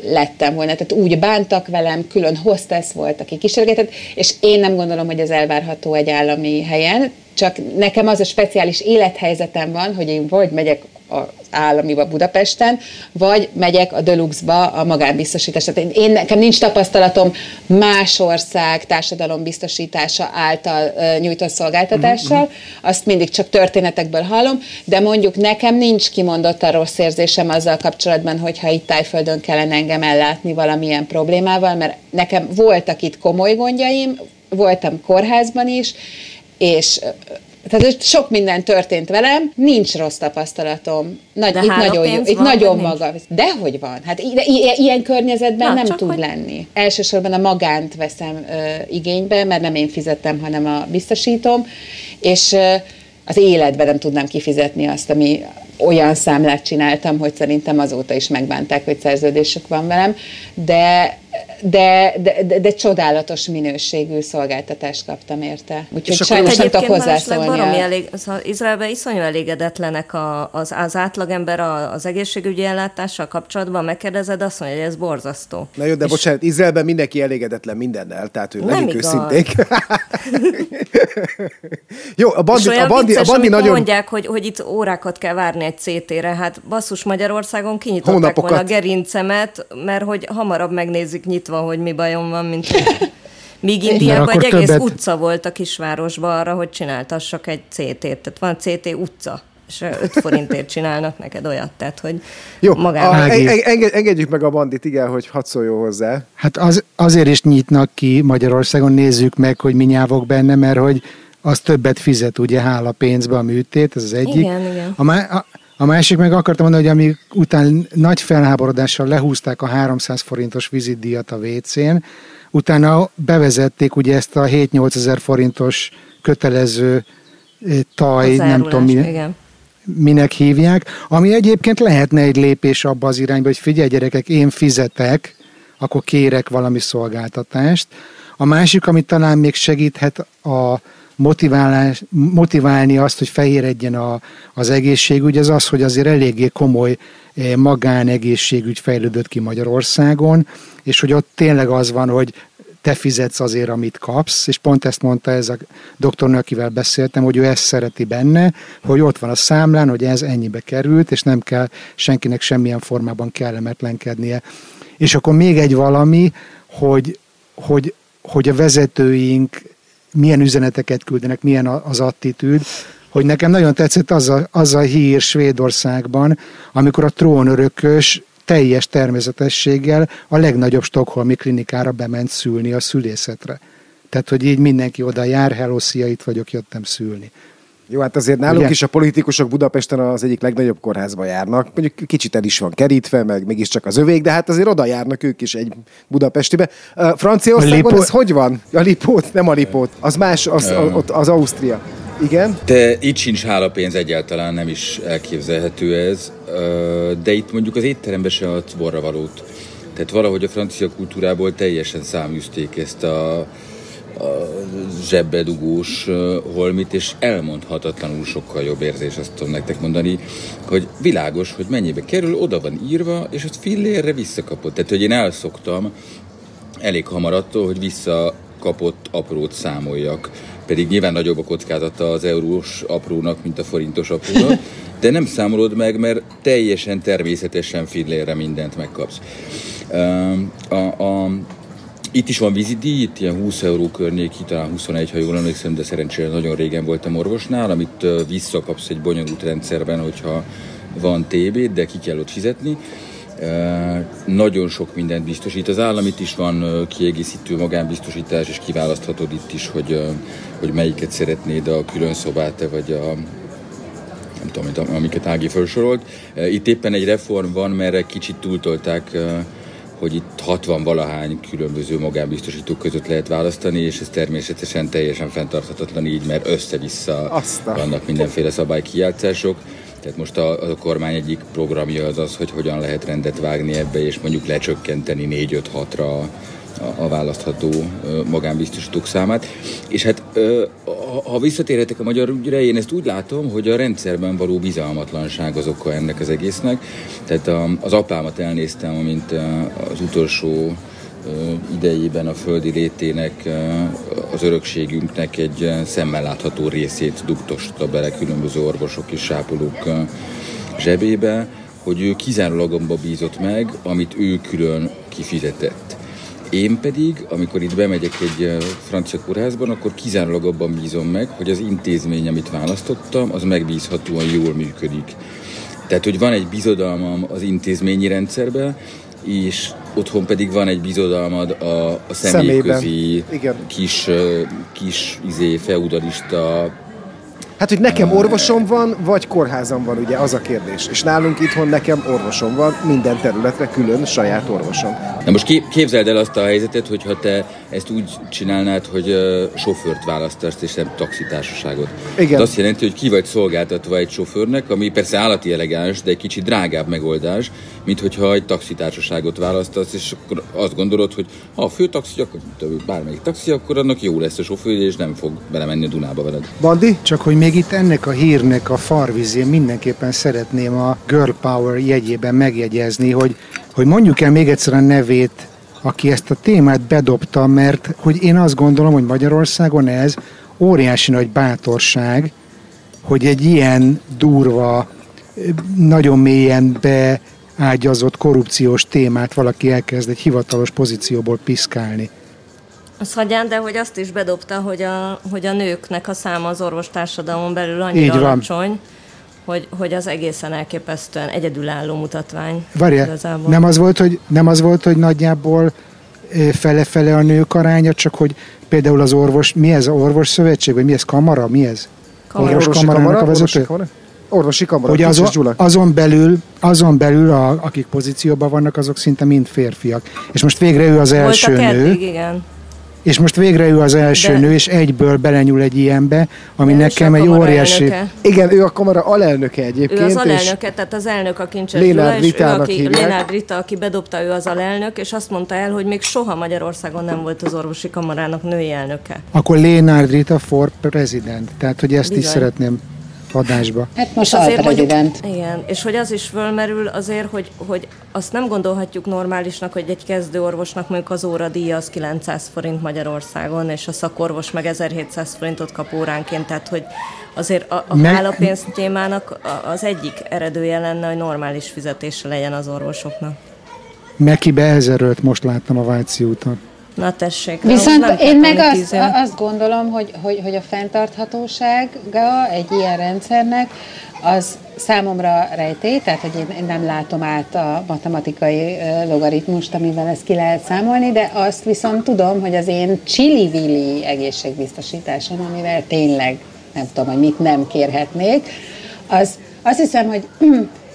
lettem volna. Tehát úgy bántak velem, külön hostess volt, aki kísérgetett, és én nem gondolom, hogy ez elvárható egy állami helyen, csak nekem az a speciális élethelyzetem van, hogy én vagy megyek az államiba Budapesten, vagy megyek a Deluxe-ba a magánbiztosításra. Én, én nekem nincs tapasztalatom más ország társadalombiztosítása által uh, nyújtott szolgáltatással, uh-huh. azt mindig csak történetekből hallom, de mondjuk nekem nincs kimondott a rossz érzésem azzal kapcsolatban, hogyha itt tájföldön kellene engem ellátni valamilyen problémával, mert nekem voltak itt komoly gondjaim, voltam kórházban is, és tehát sok minden történt velem, nincs rossz tapasztalatom. Nagy, De itt nagyon jó, itt van, nagyon maga. De hogy van? Hát ilyen környezetben Na, nem tud hogy... lenni. Elsősorban a magánt veszem ö, igénybe, mert nem én fizettem, hanem a biztosítom, és ö, az életben nem tudnám kifizetni azt, ami olyan számlát csináltam, hogy szerintem azóta is megbánták, hogy szerződésük van velem, de de, de, de, de csodálatos minőségű szolgáltatást kaptam érte. Úgyhogy És sajnos nem tudok hozzászólni. A... elég, szóval Izraelben iszonyú elégedetlenek a, az, az átlagember az egészségügyi ellátással kapcsolatban, megkérdezed, azt mondja, hogy ez borzasztó. Na jó, de és bocsánat, Izraelben mindenki elégedetlen mindennel, tehát hogy legyünk őszinték. jó, a bandi, a bandi, vicces, a bandi nagyon... mondják, hogy, hogy itt órákat kell várni egy CT-re, hát basszus Magyarországon kinyitották Hónapokat. volna a gerincemet, mert hogy hamarabb megnézik nyitva, hogy mi bajom van, mint Míg Indiában egy egész többet... utca volt a kisvárosban arra, hogy csináltassak egy CT-t. Tehát van CT utca és 5 forintért csinálnak neked olyat, tehát hogy Jó, magában. Enged, engedjük meg a bandit, igen, hogy hadd szóljon hozzá. Hát az, azért is nyitnak ki Magyarországon, nézzük meg, hogy mi nyávok benne, mert hogy az többet fizet, ugye, hála pénzbe a műtét, ez az egyik. Igen, igen. A, a, a másik meg akartam mondani, hogy ami után nagy felháborodással lehúzták a 300 forintos vizitdíjat a WC-n, utána bevezették ugye ezt a 7-8 ezer forintos kötelező eh, taj, nem tudom mi, igen. minek hívják, ami egyébként lehetne egy lépés abba az irányba, hogy figyelj gyerekek, én fizetek, akkor kérek valami szolgáltatást. A másik, ami talán még segíthet a motiválás, motiválni azt, hogy fehéredjen a, az egészségügy, az az, hogy azért eléggé komoly eh, magánegészségügy fejlődött ki Magyarországon, és hogy ott tényleg az van, hogy te fizetsz azért, amit kapsz, és pont ezt mondta ez a doktornő, akivel beszéltem, hogy ő ezt szereti benne, hogy ott van a számlán, hogy ez ennyibe került, és nem kell senkinek semmilyen formában kellemetlenkednie. És akkor még egy valami, hogy, hogy, hogy a vezetőink milyen üzeneteket küldenek, milyen az attitűd, hogy nekem nagyon tetszett az a, az a hír Svédországban, amikor a trónörökös teljes természetességgel a legnagyobb stokholmi klinikára bement szülni a szülészetre. Tehát, hogy így mindenki oda jár, hello, szia, itt vagyok, jöttem szülni. Jó, hát azért nálunk Ugye? is a politikusok Budapesten az egyik legnagyobb kórházba járnak. Mondjuk kicsit el is van kerítve, meg mégiscsak az övék, de hát azért oda járnak ők is egy Budapestibe. Uh, Franciaországban ez hogy van? A Lipót, nem a Lipót. Az más, az, az, az Ausztria. Igen. De itt sincs hálapénz egyáltalán, nem is elképzelhető ez. De itt mondjuk az étteremben se ad borravalót. Tehát valahogy a francia kultúrából teljesen száműzték ezt a a zsebbe dugós holmit, és elmondhatatlanul sokkal jobb érzés, azt tudom nektek mondani, hogy világos, hogy mennyibe kerül, oda van írva, és azt fillérre visszakapott. Tehát, hogy én elszoktam elég hamar attól, hogy visszakapott aprót számoljak. Pedig nyilván nagyobb a kockázata az eurós aprónak, mint a forintos aprónak, de nem számolod meg, mert teljesen természetesen fillérre mindent megkapsz. A, a, itt is van vízidíj, itt ilyen 20 euró környéki, talán 21, ha jól emlékszem, de szerencsére nagyon régen voltam orvosnál, amit visszakapsz egy bonyolult rendszerben, hogyha van TB, de ki kell ott fizetni. Nagyon sok mindent biztosít. Az államit is van kiegészítő magánbiztosítás, és kiválaszthatod itt is, hogy, hogy melyiket szeretnéd, a külön szobát vagy a, nem tudom, amiket Ági felsorolt. Itt éppen egy reform van, mert kicsit túltolták hogy itt 60 valahány különböző magánbiztosítók között lehet választani, és ez természetesen teljesen fenntarthatatlan így, mert össze-vissza Aztán. vannak mindenféle szabálykijátszások. Tehát most a, a kormány egyik programja az az, hogy hogyan lehet rendet vágni ebbe, és mondjuk lecsökkenteni 4-5-6-ra a, választható magánbiztosítók számát. És hát ha visszatérhetek a magyar ügyre, én ezt úgy látom, hogy a rendszerben való bizalmatlanság az oka ennek az egésznek. Tehát az apámat elnéztem, amint az utolsó idejében a földi létének, az örökségünknek egy szemmel látható részét dugtosta bele különböző orvosok és sápolók zsebébe, hogy ő kizárólag abba bízott meg, amit ő külön kifizetett. Én pedig, amikor itt bemegyek egy francia kórházban, akkor kizárólag abban bízom meg, hogy az intézmény, amit választottam, az megbízhatóan jól működik. Tehát, hogy van egy bizodalmam az intézményi rendszerbe, és otthon pedig van egy bizodalmad a, a személyközi kis, kis izé, feudalista Hát, hogy nekem orvosom van, vagy kórházam van, ugye az a kérdés. És nálunk itthon nekem orvosom van, minden területre külön saját orvosom. Na most kép- képzeld el azt a helyzetet, hogyha te ezt úgy csinálnád, hogy uh, sofőrt választasz, és nem taxitársaságot. Igen. Ez azt jelenti, hogy ki vagy szolgáltatva egy sofőrnek, ami persze állati elegáns, de egy kicsit drágább megoldás, mint hogyha egy taxitársaságot választasz, és akkor azt gondolod, hogy ha a fő taxi, akkor bármelyik taxi, akkor annak jó lesz a sofőr, és nem fog belemenni a Dunába veled. Bandi? Csak hogy még itt ennek a hírnek a farvizén mindenképpen szeretném a Girl Power jegyében megjegyezni, hogy, hogy mondjuk el még egyszer a nevét, aki ezt a témát bedobta, mert hogy én azt gondolom, hogy Magyarországon ez óriási nagy bátorság, hogy egy ilyen durva, nagyon mélyen beágyazott korrupciós témát valaki elkezd egy hivatalos pozícióból piszkálni. Az hagyján, de hogy azt is bedobta, hogy a, hogy a nőknek a száma az orvostársadalmon belül annyira Így van. alacsony, hogy, hogy az egészen elképesztően egyedülálló mutatvány. Várjál, nem az, volt, hogy, nem az volt, hogy nagyjából fele-fele a nők aránya, csak hogy például az orvos, mi ez, orvos szövetség, vagy mi ez, kamara, mi ez? Kamara. Orvos Orvosi kamarának kamara, a orvosi vezető? kamara. Orvosi kamara, Kicsis azon, Gyula. azon belül, azon belül a, akik pozícióban vannak, azok szinte mind férfiak. És most végre ő az első Voltak nő, eddig, igen. És most végre ő az első De- nő, és egyből belenyúl egy ilyenbe, ami Ő is nekem egy óriási... elnöke. Igen, ő a kamara alelnöke egyébként. Ő az és alelnöke, tehát az elnök a Kincses Lénárd Ritának aki, hívják. Lénárd Rita, aki bedobta, ő az alelnök, és azt mondta el, hogy még soha Magyarországon nem volt az orvosi kamarának női elnöke. Akkor Lénárd Rita for president. Tehát, hogy ezt is Bizony. szeretném adásba. Hát most azért mondjuk- Igen, és hogy az is fölmerül azért, hogy, hogy azt nem gondolhatjuk normálisnak, hogy egy kezdőorvosnak mondjuk az óradíja az 900 forint Magyarországon, és a szakorvos meg 1700 forintot kap óránként, tehát hogy azért a, a Meg- hálapénz témának az egyik eredője lenne, hogy normális fizetése legyen az orvosoknak. Mekibe ezerölt most láttam a Váci úton. Na tessék. Viszont nem én meg azt, azt gondolom, hogy, hogy, hogy a fenntarthatósága egy ilyen rendszernek az számomra rejtély, tehát hogy én, nem látom át a matematikai logaritmust, amivel ezt ki lehet számolni, de azt viszont tudom, hogy az én csili-vili egészségbiztosításom, amivel tényleg nem tudom, hogy mit nem kérhetnék, az azt hiszem, hogy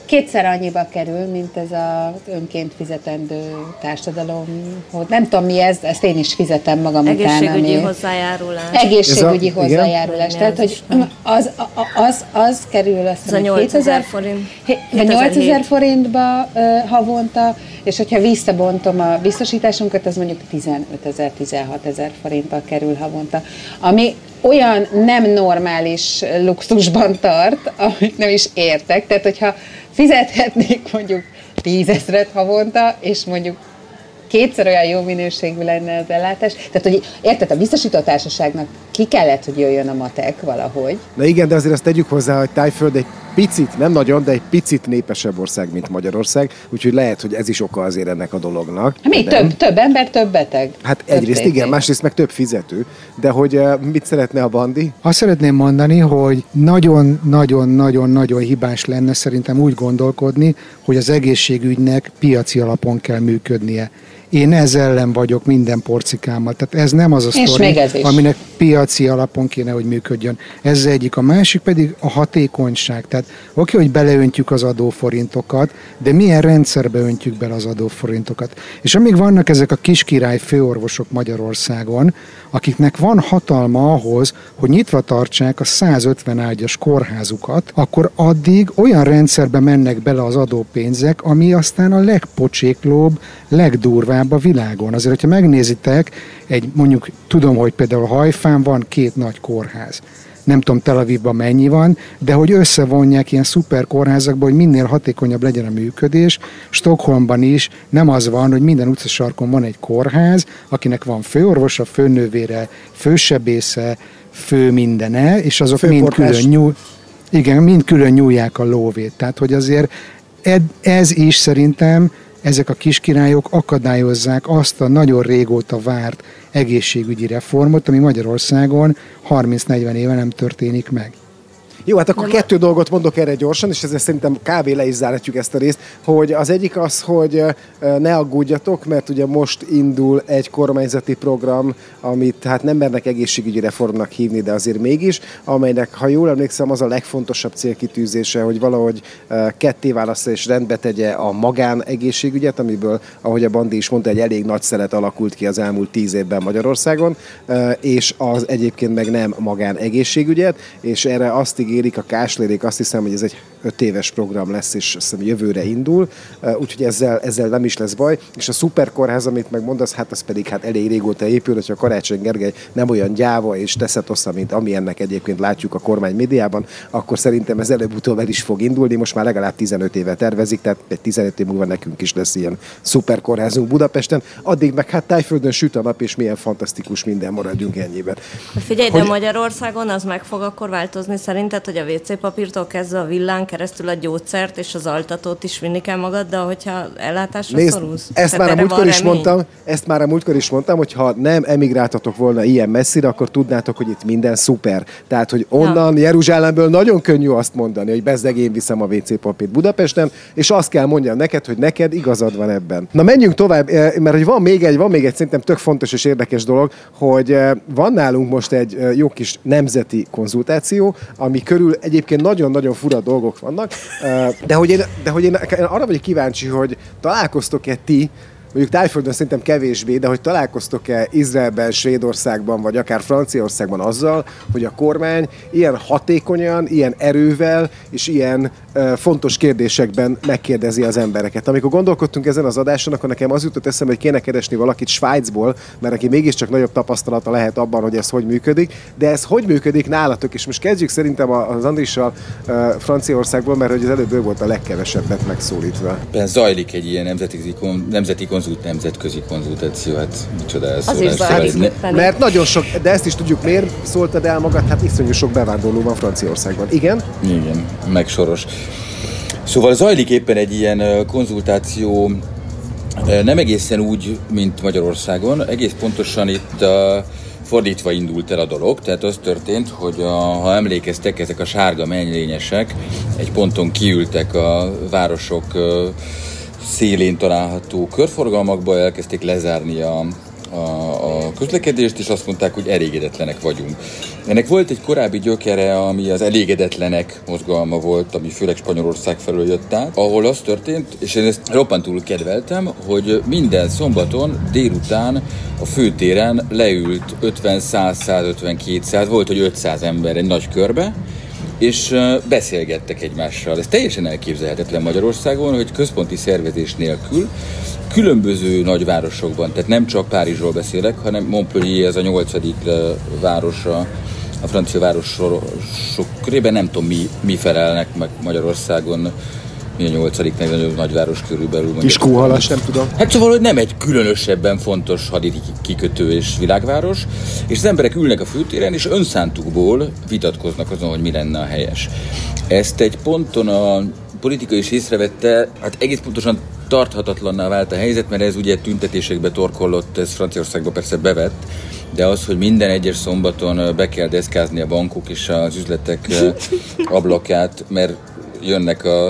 kétszer annyiba kerül, mint ez az önként fizetendő társadalomhoz. Nem tudom mi ez, ezt én is fizetem magam után. Egészségügyi hozzájárulás. Egészségügyi Ez a- igen? hozzájárulás. Mi Tehát, az hogy az, az, az kerül azt Ez a hiszem, 8000 forint. Hé- 7007. 8000 forintba havonta, és hogyha visszabontom a biztosításunkat, az mondjuk 15 ezer, 16 ezer forintba kerül havonta. Ami olyan nem normális luxusban tart, amit nem is értek. Tehát, hogyha fizethetnék mondjuk 10 ezeret havonta, és mondjuk kétszer olyan jó minőségű lenne az ellátás. Tehát, hogy érted, a biztosítótársaságnak ki kellett, hogy jöjjön a matek valahogy. Na igen, de azért azt tegyük hozzá, hogy Tájföld egy picit, nem nagyon, de egy picit népesebb ország, mint Magyarország, úgyhogy lehet, hogy ez is oka azért ennek a dolognak. Mi De nem. több, több ember, több beteg. Hát Több egyrészt TT. igen, másrészt meg több fizető. De hogy eh, mit szeretne a bandi? Azt szeretném mondani, hogy nagyon-nagyon-nagyon-nagyon hibás lenne szerintem úgy gondolkodni, hogy az egészségügynek piaci alapon kell működnie. Én ezzel ellen vagyok minden porcikámmal. Tehát ez nem az a sztori, ez aminek piaci alapon kéne, hogy működjön. Ez az egyik. A másik pedig a hatékonyság. Tehát oké, hogy beleöntjük az adóforintokat, de milyen rendszerbe öntjük bele az adóforintokat. És amíg vannak ezek a kiskirály főorvosok Magyarországon, akiknek van hatalma ahhoz, hogy nyitva tartsák a 150 ágyas kórházukat, akkor addig olyan rendszerbe mennek bele az adópénzek, ami aztán a legpocséklóbb, legdurvább a világon. Azért, hogyha megnézitek, egy mondjuk tudom, hogy például Hajfán van két nagy kórház. Nem tudom Tel Avivban mennyi van, de hogy összevonják ilyen szuper kórházakba, hogy minél hatékonyabb legyen a működés. Stockholmban is nem az van, hogy minden utcasarkon van egy kórház, akinek van főorvosa, főnővére, fősebésze, fő mindene, és azok mind Főportás. külön nyúl, igen, mind külön nyúlják a lóvét. Tehát, hogy azért ed- ez is szerintem ezek a kiskirályok akadályozzák azt a nagyon régóta várt egészségügyi reformot, ami Magyarországon 30-40 éve nem történik meg. Jó, hát akkor kettő dolgot mondok erre gyorsan, és ezzel szerintem kb. le is zárhatjuk ezt a részt, hogy az egyik az, hogy ne aggódjatok, mert ugye most indul egy kormányzati program, amit hát nem mernek egészségügyi reformnak hívni, de azért mégis, amelynek, ha jól emlékszem, az a legfontosabb célkitűzése, hogy valahogy ketté válassza és rendbe tegye a magán egészségügyet, amiből, ahogy a Bandi is mondta, egy elég nagy szelet alakult ki az elmúlt tíz évben Magyarországon, és az egyébként meg nem magán egészségügyet, és erre azt ígérik a káslérék, azt hiszem, hogy ez egy öt éves program lesz, és azt hiszem jövőre indul, úgyhogy ezzel, ezzel nem is lesz baj. És a szuperkórház, amit megmondasz, hát az pedig hát elég régóta épül, hogyha Karácsony Gergely nem olyan gyáva és teszet ossza, mint amilyennek egyébként látjuk a kormány médiában, akkor szerintem ez előbb-utóbb el is fog indulni. Most már legalább 15 éve tervezik, tehát egy 15 év múlva nekünk is lesz ilyen szuperkórházunk Budapesten. Addig meg hát tájföldön süt a nap, és milyen fantasztikus minden maradjunk ennyiben. Figyelj, de Hogy- Magyarországon az meg fog akkor változni szerinted, hogy a WC papírtól kezdve a villán keresztül a gyógyszert és az altatót is vinni kell magaddal, hogyha ellátásra Nézd, szorulsz? ezt már a múltkor is remény? mondtam, ezt már a múltkor is mondtam, hogy ha nem emigráltatok volna ilyen messzire, akkor tudnátok, hogy itt minden szuper. Tehát, hogy onnan, Jeruzsálemből nagyon könnyű azt mondani, hogy bezdeg én viszem a WC papírt Budapesten, és azt kell mondjam neked, hogy neked igazad van ebben. Na menjünk tovább, eh, mert hogy van még egy, van még egy szerintem tök fontos és érdekes dolog, hogy eh, van nálunk most egy eh, jó kis nemzeti konzultáció, ami körül egyébként nagyon-nagyon fura dolgok vannak, de hogy én, de hogy én, én arra vagyok kíváncsi, hogy találkoztok-e ti mondjuk Tájföldön szerintem kevésbé, de hogy találkoztok-e Izraelben, Svédországban, vagy akár Franciaországban azzal, hogy a kormány ilyen hatékonyan, ilyen erővel és ilyen uh, fontos kérdésekben megkérdezi az embereket. Amikor gondolkodtunk ezen az adáson, akkor nekem az jutott eszembe, hogy kéne keresni valakit Svájcból, mert aki mégiscsak nagyobb tapasztalata lehet abban, hogy ez hogy működik, de ez hogy működik nálatok? És most kezdjük szerintem az Andrissal uh, Franciaországból, mert hogy az előbb ő volt a legkevesebbet megszólítva. Zajlik egy ilyen nemzeti, nemzeti konzult, nemzetközi konzultáció, hát micsoda elszólás. is zajlik. Szóval ne- Mert nagyon sok, de ezt is tudjuk, miért szóltad el magad, hát iszonyú sok bevándorló van Franciaországban. Igen? Igen, meg soros. Szóval zajlik éppen egy ilyen konzultáció, nem egészen úgy, mint Magyarországon, egész pontosan itt ö, fordítva indult el a dolog, tehát az történt, hogy a, ha emlékeztek, ezek a sárga mennylényesek egy ponton kiültek a városok ö, szélén található körforgalmakba, elkezdték lezárni a, a, a közlekedést, és azt mondták, hogy elégedetlenek vagyunk. Ennek volt egy korábbi gyökere, ami az elégedetlenek mozgalma volt, ami főleg Spanyolország felől jött át, ahol az történt, és én ezt roppantul kedveltem, hogy minden szombaton délután a főtéren leült 50, 100, 150, 200, volt, hogy 500 ember egy nagy körbe, és beszélgettek egymással. Ez teljesen elképzelhetetlen Magyarországon, hogy központi szervezés nélkül különböző nagyvárosokban, tehát nem csak Párizsról beszélek, hanem Montpellier, ez a nyolcadik városa, a francia városok körében nem tudom mi, mi felelnek meg Magyarországon, mi a nyolcadik legnagyobb nagyváros körülbelül. Kis kúhalas, nem tudom. Hát szóval, hogy nem egy különösebben fontos hadidi kikötő és világváros, és az emberek ülnek a főtéren, és önszántukból vitatkoznak azon, hogy mi lenne a helyes. Ezt egy ponton a politika is észrevette, hát egész pontosan tarthatatlanná vált a helyzet, mert ez ugye tüntetésekbe torkollott, ez Franciaországba persze bevett, de az, hogy minden egyes szombaton be kell deszkázni a bankok és az üzletek ablakát, mert jönnek a-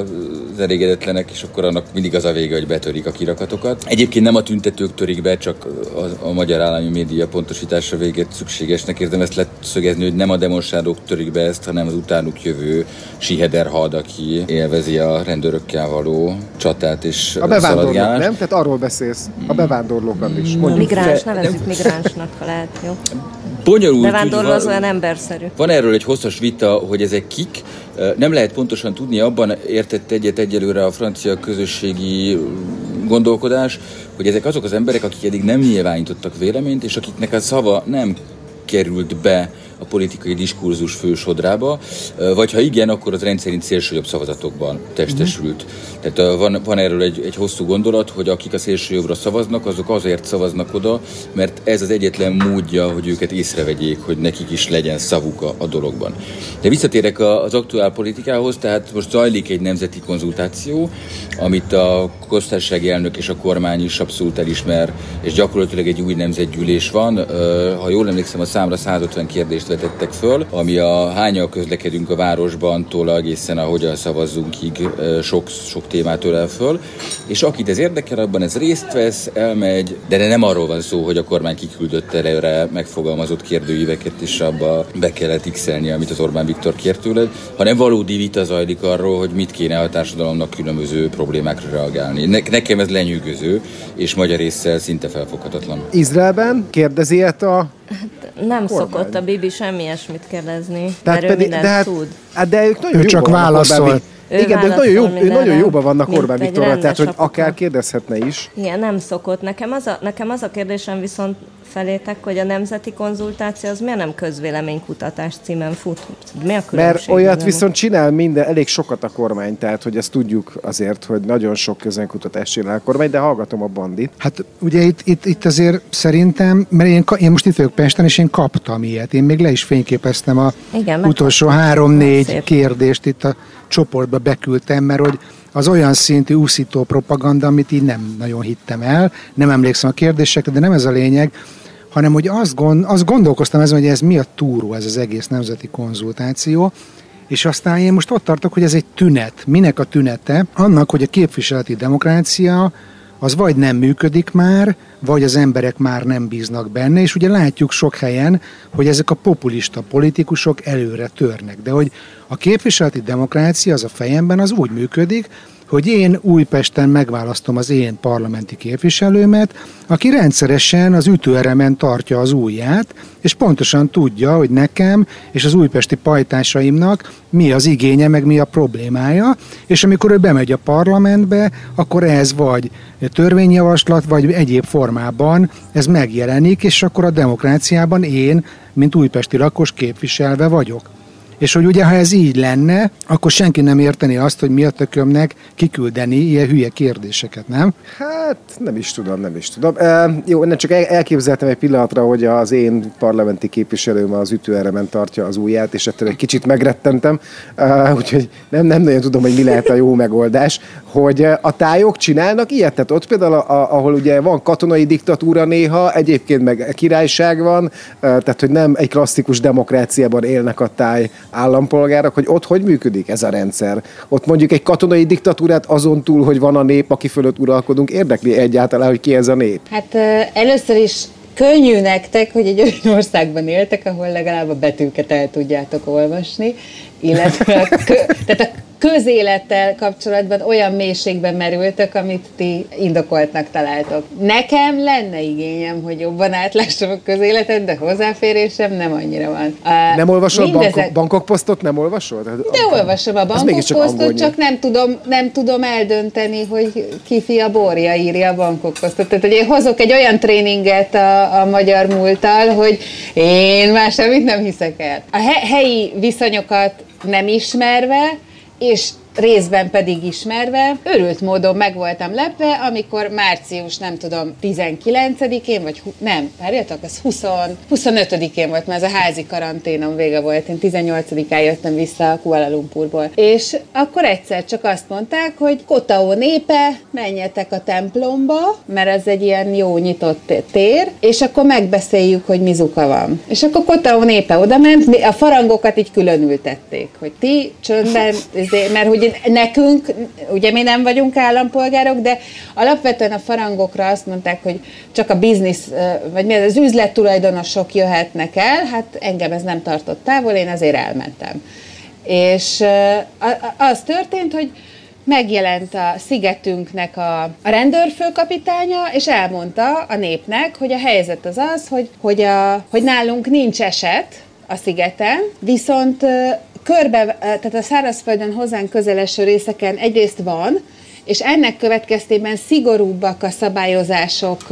az elégedetlenek, és akkor annak mindig az a vége, hogy betörik a kirakatokat. Egyébként nem a tüntetők törik be, csak a, a magyar állami média pontosítása véget szükségesnek érzem ezt leszögezni, hogy nem a demonstrálók törik be ezt, hanem az utánuk jövő Siheder had, aki élvezi a rendőrökkel való csatát és A bevándorlók, nem? Tehát arról beszélsz. A bevándorlókat is. A Mondjuk. migráns, fe- nevezzük migránsnak, ha lehet, jó? Bonyolult, Bevándorló az olyan emberszerű. Van erről egy hosszas vita, hogy ezek kik. Nem lehet pontosan tudni, abban értett egyet egyelőre a francia közösségi gondolkodás, hogy ezek azok az emberek, akik eddig nem nyilvánítottak véleményt, és akiknek a szava nem került be a politikai diskurzus fősodrába, vagy ha igen, akkor az rendszerint szélsőjobb szavazatokban testesült. Tehát ö, van, van erről egy, egy hosszú gondolat, hogy akik a szélsőjobbra szavaznak, azok azért szavaznak oda, mert ez az egyetlen módja, hogy őket észrevegyék, hogy nekik is legyen szavuk a, a dologban. De visszatérek az aktuál politikához, tehát most zajlik egy nemzeti konzultáció, amit a köztársasági elnök és a kormány is abszolút elismer, és gyakorlatilag egy új nemzetgyűlés van. Ha jól emlékszem, a számra 150 kérdést kérdést vetettek föl, ami a hányal közlekedünk a városban, tól egészen ahogyan szavazzunk,ig sok, sok témát ölel föl, és akit ez érdekel, abban ez részt vesz, elmegy, de nem arról van szó, hogy a kormány kiküldött előre megfogalmazott kérdőíveket, és abba be kellett x amit az Orbán Viktor kért tőled, hanem valódi vita zajlik arról, hogy mit kéne a társadalomnak különböző problémákra reagálni. Ne, nekem ez lenyűgöző, és magyar résszel szinte felfoghatatlan. Izraelben kérdezi a nem kormány. szokott a Bibi semmi ilyesmit kérdezni, Tehát mert pedig, ő de hát, tud. Hát de ők nagyon ő csak válaszol. Ő Igen, de nagyon, jó, ő nagyon jóban vannak Orbán Viktorral, tehát hogy akár kérdezhetne is. Igen, nem szokott. Nekem az a, nekem az a kérdésem viszont felétek, hogy a nemzeti konzultáció az miért nem közvéleménykutatás címen fut? Mi a Mert olyat nem? viszont csinál minden, elég sokat a kormány, tehát hogy ezt tudjuk azért, hogy nagyon sok közvéleménykutatást csinál a kormány, de hallgatom a bandit. Hát ugye itt, itt, itt azért szerintem, mert én, én most itt vagyok Pesten, és én kaptam ilyet. Én még le is fényképeztem a Igen, utolsó három-négy kérdést itt a csoportba beküldtem, mert hogy az olyan szintű úszító propaganda, amit így nem nagyon hittem el, nem emlékszem a kérdésekre, de nem ez a lényeg, hanem hogy azt, gond, azt gondolkoztam ezen, hogy ez mi a túró, ez az egész nemzeti konzultáció, és aztán én most ott tartok, hogy ez egy tünet. Minek a tünete? Annak, hogy a képviseleti demokrácia az vagy nem működik már, vagy az emberek már nem bíznak benne, és ugye látjuk sok helyen, hogy ezek a populista politikusok előre törnek. De hogy a képviseleti demokrácia az a fejemben az úgy működik, hogy én Újpesten megválasztom az én parlamenti képviselőmet, aki rendszeresen az ütőeremen tartja az ujját, és pontosan tudja, hogy nekem és az újpesti pajtásaimnak mi az igénye, meg mi a problémája, és amikor ő bemegy a parlamentbe, akkor ez vagy törvényjavaslat, vagy egyéb formában ez megjelenik, és akkor a demokráciában én, mint újpesti lakos képviselve vagyok. És hogy ugye, ha ez így lenne, akkor senki nem érteni azt, hogy mi a tökömnek kiküldeni ilyen hülye kérdéseket, nem? Hát nem is tudom, nem is tudom. E, jó, nem csak elképzeltem egy pillanatra, hogy az én parlamenti képviselőm az ütőeremen tartja az ujját, és ettől egy kicsit megrettentem, e, úgyhogy nem, nem nagyon tudom, hogy mi lehet a jó megoldás, hogy a tájok csinálnak ilyet, tehát ott például, a, ahol ugye van katonai diktatúra néha, egyébként meg királyság van, e, tehát hogy nem egy klasszikus demokráciában élnek a táj állampolgárok, hogy ott hogy működik ez a rendszer. Ott mondjuk egy katonai diktatúrát azon túl, hogy van a nép, aki fölött uralkodunk, érdekli egyáltalán, hogy ki ez a nép? Hát először is könnyű nektek, hogy egy olyan országban éltek, ahol legalább a betűket el tudjátok olvasni, illetve a kö, tehát a közélettel kapcsolatban olyan mélységben merültök, amit ti indokoltnak találtok. Nekem lenne igényem, hogy jobban átlássam a közéletet, de hozzáférésem nem annyira van. Uh, nem olvasol mindezek... bankok, bankok posztot, nem olvasol? De a, olvasom a bankok posztot, csak nem tudom, nem tudom eldönteni, hogy ki fia borja írja a bankok posztot. Tehát, hogy én hozok egy olyan tréninget a, a magyar múlttal, hogy én már semmit nem hiszek el. A he- helyi viszonyokat nem ismerve, és részben pedig ismerve, örült módon meg voltam lepve, amikor március, nem tudom, 19-én, vagy nem, várjatok, az 20, 25-én volt, mert ez a házi karanténom vége volt, én 18-án jöttem vissza a Kuala Lumpurból. És akkor egyszer csak azt mondták, hogy Kotao népe, menjetek a templomba, mert ez egy ilyen jó nyitott tér, és akkor megbeszéljük, hogy mizuka van. És akkor Kotao népe oda ment, a farangokat így különültették, hogy ti csöndben, mert hogy nekünk, ugye mi nem vagyunk állampolgárok, de alapvetően a farangokra azt mondták, hogy csak a biznisz, vagy mi az üzlettulajdonosok jöhetnek el, hát engem ez nem tartott távol, én azért elmentem. És az történt, hogy megjelent a szigetünknek a, a rendőrfőkapitánya, és elmondta a népnek, hogy a helyzet az az, hogy, hogy, a, hogy nálunk nincs eset a szigeten, viszont körbe, tehát a szárazföldön hozzánk közeleső részeken egyrészt van, és ennek következtében szigorúbbak a szabályozások,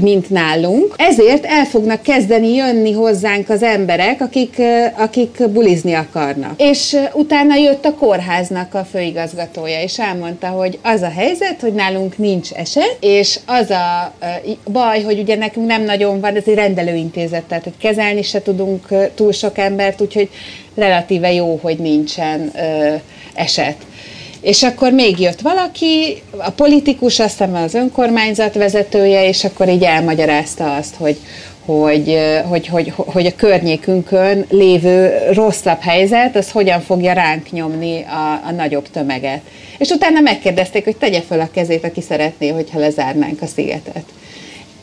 mint nálunk. Ezért el fognak kezdeni jönni hozzánk az emberek, akik, akik bulizni akarnak. És utána jött a kórháznak a főigazgatója, és elmondta, hogy az a helyzet, hogy nálunk nincs eset, és az a baj, hogy ugye nekünk nem nagyon van, ez egy rendelőintézet, tehát hogy kezelni se tudunk túl sok embert, úgyhogy relatíve jó, hogy nincsen eset. És akkor még jött valaki, a politikus, aztán az önkormányzat vezetője, és akkor így elmagyarázta azt, hogy, hogy, hogy, hogy, hogy a környékünkön lévő rosszabb helyzet, az hogyan fogja ránk nyomni a, a nagyobb tömeget. És utána megkérdezték, hogy tegye fel a kezét, aki szeretné, hogyha lezárnánk a szigetet.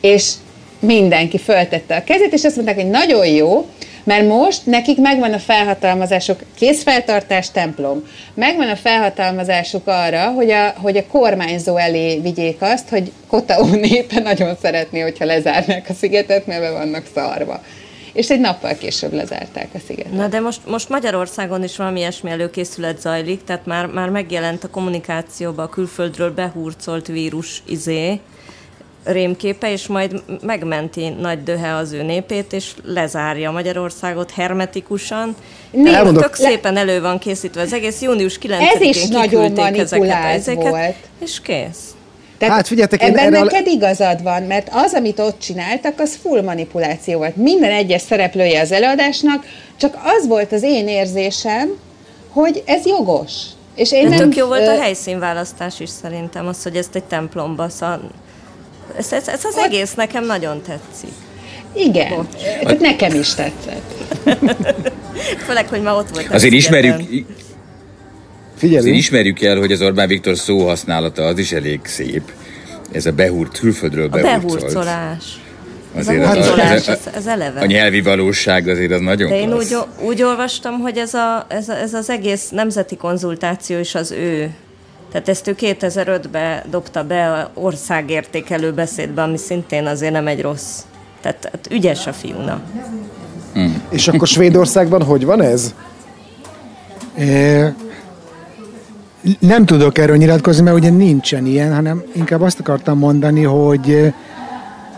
És mindenki föltette a kezét, és azt mondták, hogy nagyon jó, mert most nekik megvan a felhatalmazásuk, készfeltartás templom, megvan a felhatalmazásuk arra, hogy a, hogy a kormányzó elé vigyék azt, hogy Kotaó népe nagyon szeretné, hogyha lezárnák a szigetet, mert be vannak szarva. És egy nappal később lezárták a szigetet. Na de most, most Magyarországon is valami ilyesmi előkészület zajlik, tehát már, már megjelent a kommunikációban a külföldről behurcolt vírus izé, rémképe, és majd megmenti nagy döhe az ő népét, és lezárja Magyarországot hermetikusan. Nem, tök szépen elő van készítve az egész. Június 9-én Ez is nagyon manipulált volt. És kész. Tehát hát figyeljetek, ebben erre neked igazad van, mert az, amit ott csináltak, az full manipuláció volt. Minden egyes szereplője az előadásnak, csak az volt az én érzésem, hogy ez jogos. És én nem, tök jó volt a helyszínválasztás is szerintem, az, hogy ezt egy templomba, szóval ez, ez, ez az egész nekem nagyon tetszik. Igen, Bocs. nekem is tetszett. Főleg, hogy ma ott volt. Azért ismerjük, Figyelünk. Azért ismerjük el, hogy az Orbán Viktor szó használata az is elég szép. Ez a behúrt, külföldről behurcolt. A behurcolás. Azért ez, a, ez, ez, ez eleve. A nyelvi valóság azért az nagyon De én úgy, úgy olvastam, hogy ez, a, ez, a, ez az egész nemzeti konzultáció is az ő tehát ezt ő 2005-ben dobta be a országértékelő beszédbe, ami szintén azért nem egy rossz. Tehát, tehát ügyes a fiúna. Hmm. És akkor Svédországban hogy van ez? É, nem tudok erről nyilatkozni, mert ugye nincsen ilyen, hanem inkább azt akartam mondani, hogy,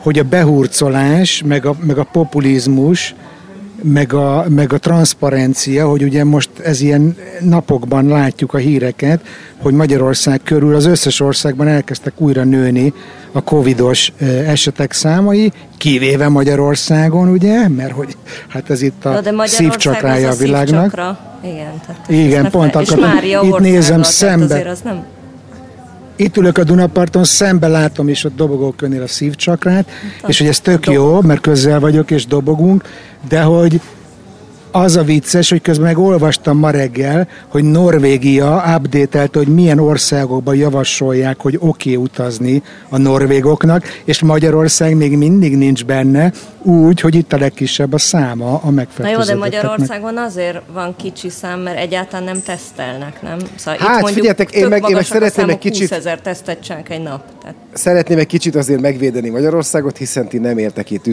hogy a behurcolás, meg a, meg a populizmus, meg a, meg a transzparencia, hogy ugye most ez ilyen napokban látjuk a híreket, hogy Magyarország körül az összes országban elkezdtek újra nőni a covidos esetek számai, kivéve Magyarországon, ugye, mert hogy hát ez itt a szívcsakrája a világnak. Szívcsakra. Igen, tehát Igen pont akartam. Itt nézem szembe. Az nem... Itt ülök a Dunaparton, szembe látom is ott dobogókönnél a szívcsakrát, hát, és hogy ez tök jó, mert közel vagyok és dobogunk, de hogy az a vicces, hogy közben meg olvastam ma reggel, hogy Norvégia update hogy milyen országokban javasolják, hogy oké okay utazni a norvégoknak, és Magyarország még mindig nincs benne, úgy, hogy itt a legkisebb a száma a megfertőzötteknek. Na jó, de Magyarországon azért van kicsi szám, mert egyáltalán nem tesztelnek, nem? Szóval hát, itt figyeljetek, én meg, én meg szeretném egy kicsit... 20 ezer tesztet egy nap. Tehát. Szeretném egy kicsit azért megvédeni Magyarországot, hiszen ti nem értek itt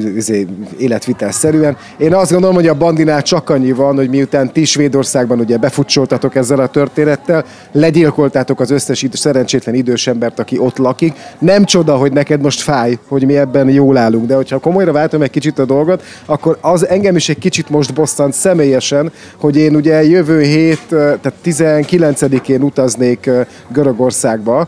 életvitelszerűen. Én azt gondolom, hogy a bandinál csak annyi van, hogy miután ti Svédországban ugye befutcsoltatok ezzel a történettel, legyilkoltátok az összes szerencsétlen idős embert, aki ott lakik. Nem csoda, hogy neked most fáj, hogy mi ebben jól állunk, de hogyha komolyra váltom egy kicsit a dolgot, akkor az engem is egy kicsit most bosszant személyesen, hogy én ugye jövő hét, tehát 19-én utaznék Görögországba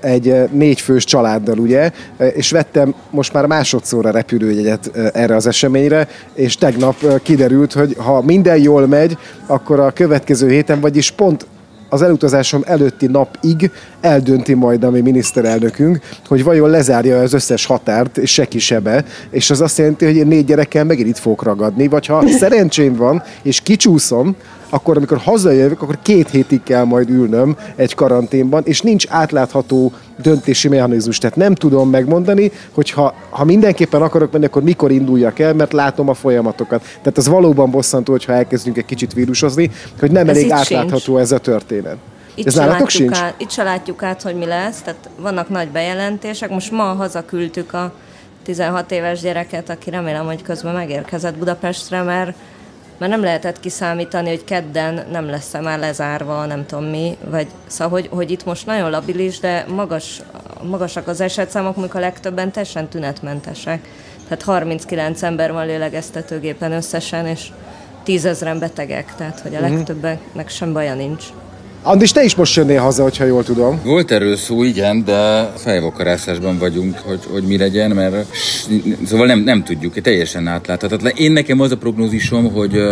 egy négyfős családdal, ugye, és vettem most már másodszorra repülőjegyet erre az eseményre, és tegnap kiderült, hogy ha minden jól megy, akkor a következő héten, vagyis pont az elutazásom előtti napig eldönti majd a mi miniszterelnökünk, hogy vajon lezárja az összes határt, és se kisebe, és az azt jelenti, hogy én négy gyerekkel megint itt fogok ragadni, vagy ha szerencsém van, és kicsúszom, akkor amikor hazajövök, akkor két hétig kell majd ülnöm egy karanténban, és nincs átlátható döntési mechanizmus. Tehát nem tudom megmondani, hogy ha, ha mindenképpen akarok menni, akkor mikor induljak el, mert látom a folyamatokat. Tehát az valóban bosszantó, hogyha elkezdünk egy kicsit vírusozni, hogy nem ez elég átlátható sincs. ez a történet. Itt ez se, sincs? Át, itt se látjuk át, hogy mi lesz, tehát vannak nagy bejelentések. Most ma hazaküldtük a 16 éves gyereket, aki remélem, hogy közben megérkezett Budapestre, mert mert nem lehetett kiszámítani, hogy kedden nem lesz már lezárva, nem tudom mi, vagy szóval, hogy, hogy itt most nagyon labilis, de magas, magasak az esetszámok, amikor a legtöbben teljesen tünetmentesek. Tehát 39 ember van lélegeztetőgépen összesen, és tízezren betegek, tehát hogy a mhm. legtöbbeknek sem baja nincs. Andis, te is most jönnél haza, hogyha jól tudom. Volt erről szó, igen, de fejvokarászásban vagyunk, hogy, hogy mi legyen, mert szóval nem, nem tudjuk, teljesen átláthatatlan. Én nekem az a prognózisom, hogy,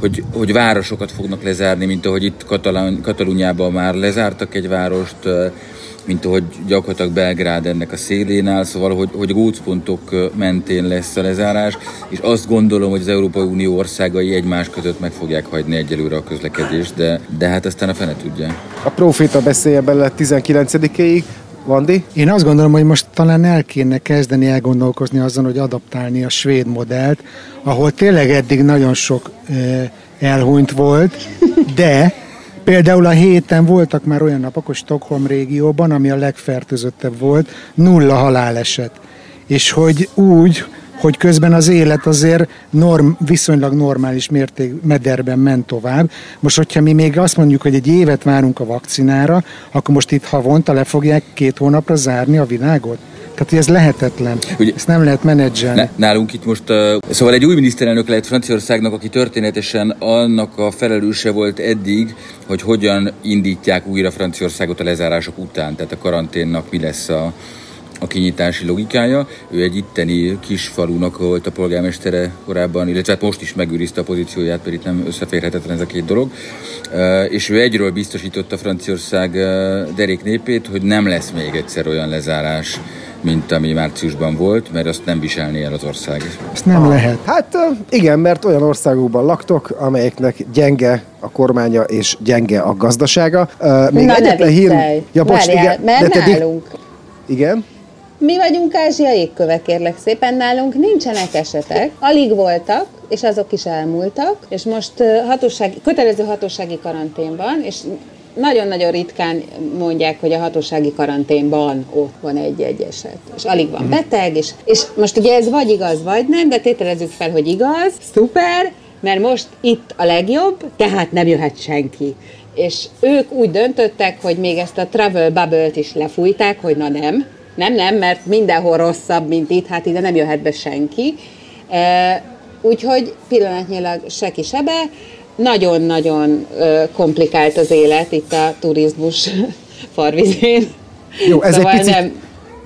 hogy, hogy városokat fognak lezárni, mint ahogy itt Katalán, Katalúnyában már lezártak egy várost, mint ahogy gyakorlatilag Belgrád ennek a szélén áll, szóval hogy, hogy gócpontok mentén lesz a lezárás, és azt gondolom, hogy az Európai Unió országai egymás között meg fogják hagyni egyelőre a közlekedést, de, de hát aztán a fene tudja. A proféta beszélje bele 19-ig, Vandi? Én azt gondolom, hogy most talán el kéne kezdeni elgondolkozni azon, hogy adaptálni a svéd modellt, ahol tényleg eddig nagyon sok elhunyt volt, de Például a héten voltak már olyan napok, hogy Stockholm régióban, ami a legfertőzöttebb volt, nulla haláleset. És hogy úgy, hogy közben az élet azért norm, viszonylag normális mérték mederben ment tovább. Most, hogyha mi még azt mondjuk, hogy egy évet várunk a vakcinára, akkor most itt havonta le fogják két hónapra zárni a világot? Tehát, ez lehetetlen. Ugye, Ezt nem lehet menedzselni. Ne, nálunk itt most, uh, szóval egy új miniszterelnök lehet Franciaországnak, aki történetesen annak a felelőse volt eddig, hogy hogyan indítják újra Franciaországot a lezárások után, tehát a karanténnak mi lesz a, a kinyitási logikája. Ő egy itteni kis falunak volt a polgármestere korábban, illetve hát most is megőrizte a pozícióját, itt nem összeférhetetlen ez a két dolog. És ő egyről biztosította Franciaország derék népét, hogy nem lesz még egyszer olyan lezárás, mint ami márciusban volt, mert azt nem viselné el az ország. Ezt nem ah, lehet. Hát igen, mert olyan országokban laktok, amelyeknek gyenge a kormánya és gyenge a gazdasága. Még Na egyetlen hír... Ja, bocs, Várjál, igen, mert de te nálunk... Igen? Mi vagyunk Ázsia égköve, kérlek szépen, nálunk nincsenek esetek, alig voltak, és azok is elmúltak, és most hatósági, kötelező hatósági karanténban, és nagyon-nagyon ritkán mondják, hogy a hatósági karanténban ott van egy-egy eset, és alig van mhm. beteg, és, és most ugye ez vagy igaz, vagy nem, de tételezzük fel, hogy igaz, szuper, mert most itt a legjobb, tehát nem jöhet senki. És ők úgy döntöttek, hogy még ezt a travel bubble-t is lefújták, hogy na nem, nem, nem, mert mindenhol rosszabb, mint itt, hát ide nem jöhet be senki. E, úgyhogy pillanatnyilag se ki se be, nagyon-nagyon komplikált az élet itt a turizmus farvizén. Jó, ez szóval egy picit, nem,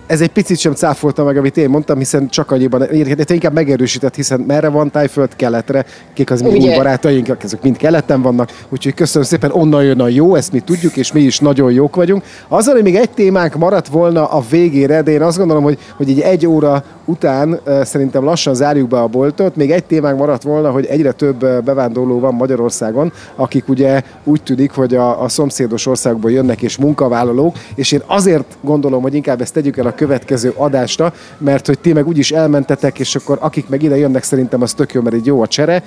ez egy picit sem cáfolta meg, amit én mondtam, hiszen csak annyiban, de inkább megerősített, hiszen merre van tájföld keletre, kik az mi új barátaink, ezek mind keleten vannak, úgyhogy köszönöm szépen, onnan jön a jó, ezt mi tudjuk, és mi is nagyon jók vagyunk. Azzal, hogy még egy témánk maradt volna a végére, de én azt gondolom, hogy, hogy egy egy óra után szerintem lassan zárjuk be a boltot. Még egy témánk maradt volna, hogy egyre több bevándorló van Magyarországon, akik ugye úgy tűnik, hogy a, a szomszédos országból jönnek és munkavállalók, és én azért gondolom, hogy inkább ezt tegyük el a következő adásra, mert hogy ti meg úgyis elmentetek, és akkor akik meg ide jönnek, szerintem az tök jó, mert így jó a csere.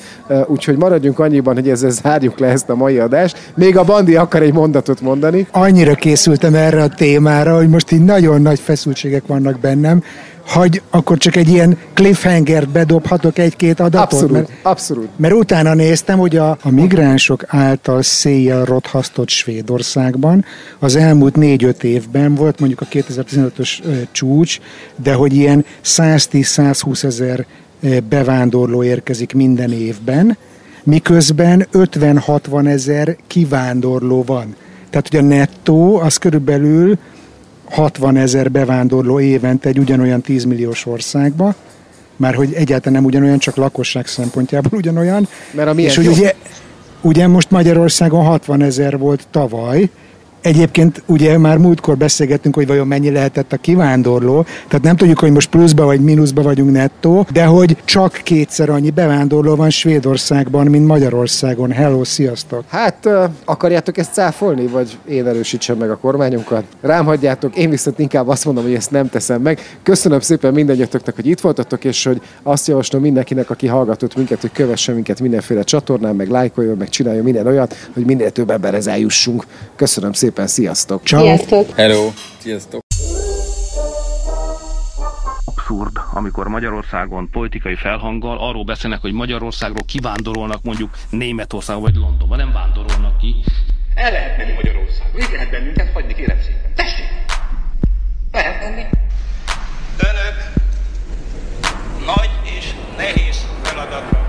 Úgyhogy maradjunk annyiban, hogy ezzel zárjuk le ezt a mai adást. Még a Bandi akar egy mondatot mondani. Annyira készültem erre a témára, hogy most így nagyon nagy feszültségek vannak bennem, hogy akkor csak egy ilyen cliffhanger bedobhatok egy-két adatot. Abszolút, mert, abszolút. Mert utána néztem, hogy a, a migránsok által széjjel rothasztott Svédországban az elmúlt négy-öt évben volt mondjuk a 2015-ös csúcs, de hogy ilyen 110-120 ezer bevándorló érkezik minden évben, miközben 50-60 ezer kivándorló van. Tehát, hogy a nettó az körülbelül 60 ezer bevándorló évente egy ugyanolyan 10 milliós országba, már hogy egyáltalán nem ugyanolyan, csak lakosság szempontjából ugyanolyan. Mert a és hogy ugye, ugye most Magyarországon 60 ezer volt tavaly, Egyébként ugye már múltkor beszélgettünk, hogy vajon mennyi lehetett a kivándorló, tehát nem tudjuk, hogy most pluszba vagy mínuszba vagyunk nettó, de hogy csak kétszer annyi bevándorló van Svédországban, mint Magyarországon. Hello, sziasztok! Hát akarjátok ezt cáfolni, vagy én erősítsem meg a kormányunkat? Rám hagyjátok, én viszont inkább azt mondom, hogy ezt nem teszem meg. Köszönöm szépen mindegyetoknak, hogy itt voltatok, és hogy azt javaslom mindenkinek, aki hallgatott minket, hogy kövesse minket mindenféle csatornán, meg lájkoljon, meg csináljon minden olyat, hogy minél több emberhez eljussunk. Köszönöm szépen! szépen, sziasztok! Ciao. Sziasztok! Hello! Sziasztok! abszurd, amikor Magyarországon politikai felhanggal arról beszélnek, hogy Magyarországról kivándorolnak mondjuk Németország vagy Londonba, nem vándorolnak ki. El lehet menni Magyarországba, itt lehet bennünket hagyni, kérem szépen. Tessék! Lehet menni. Önök nagy és nehéz feladatra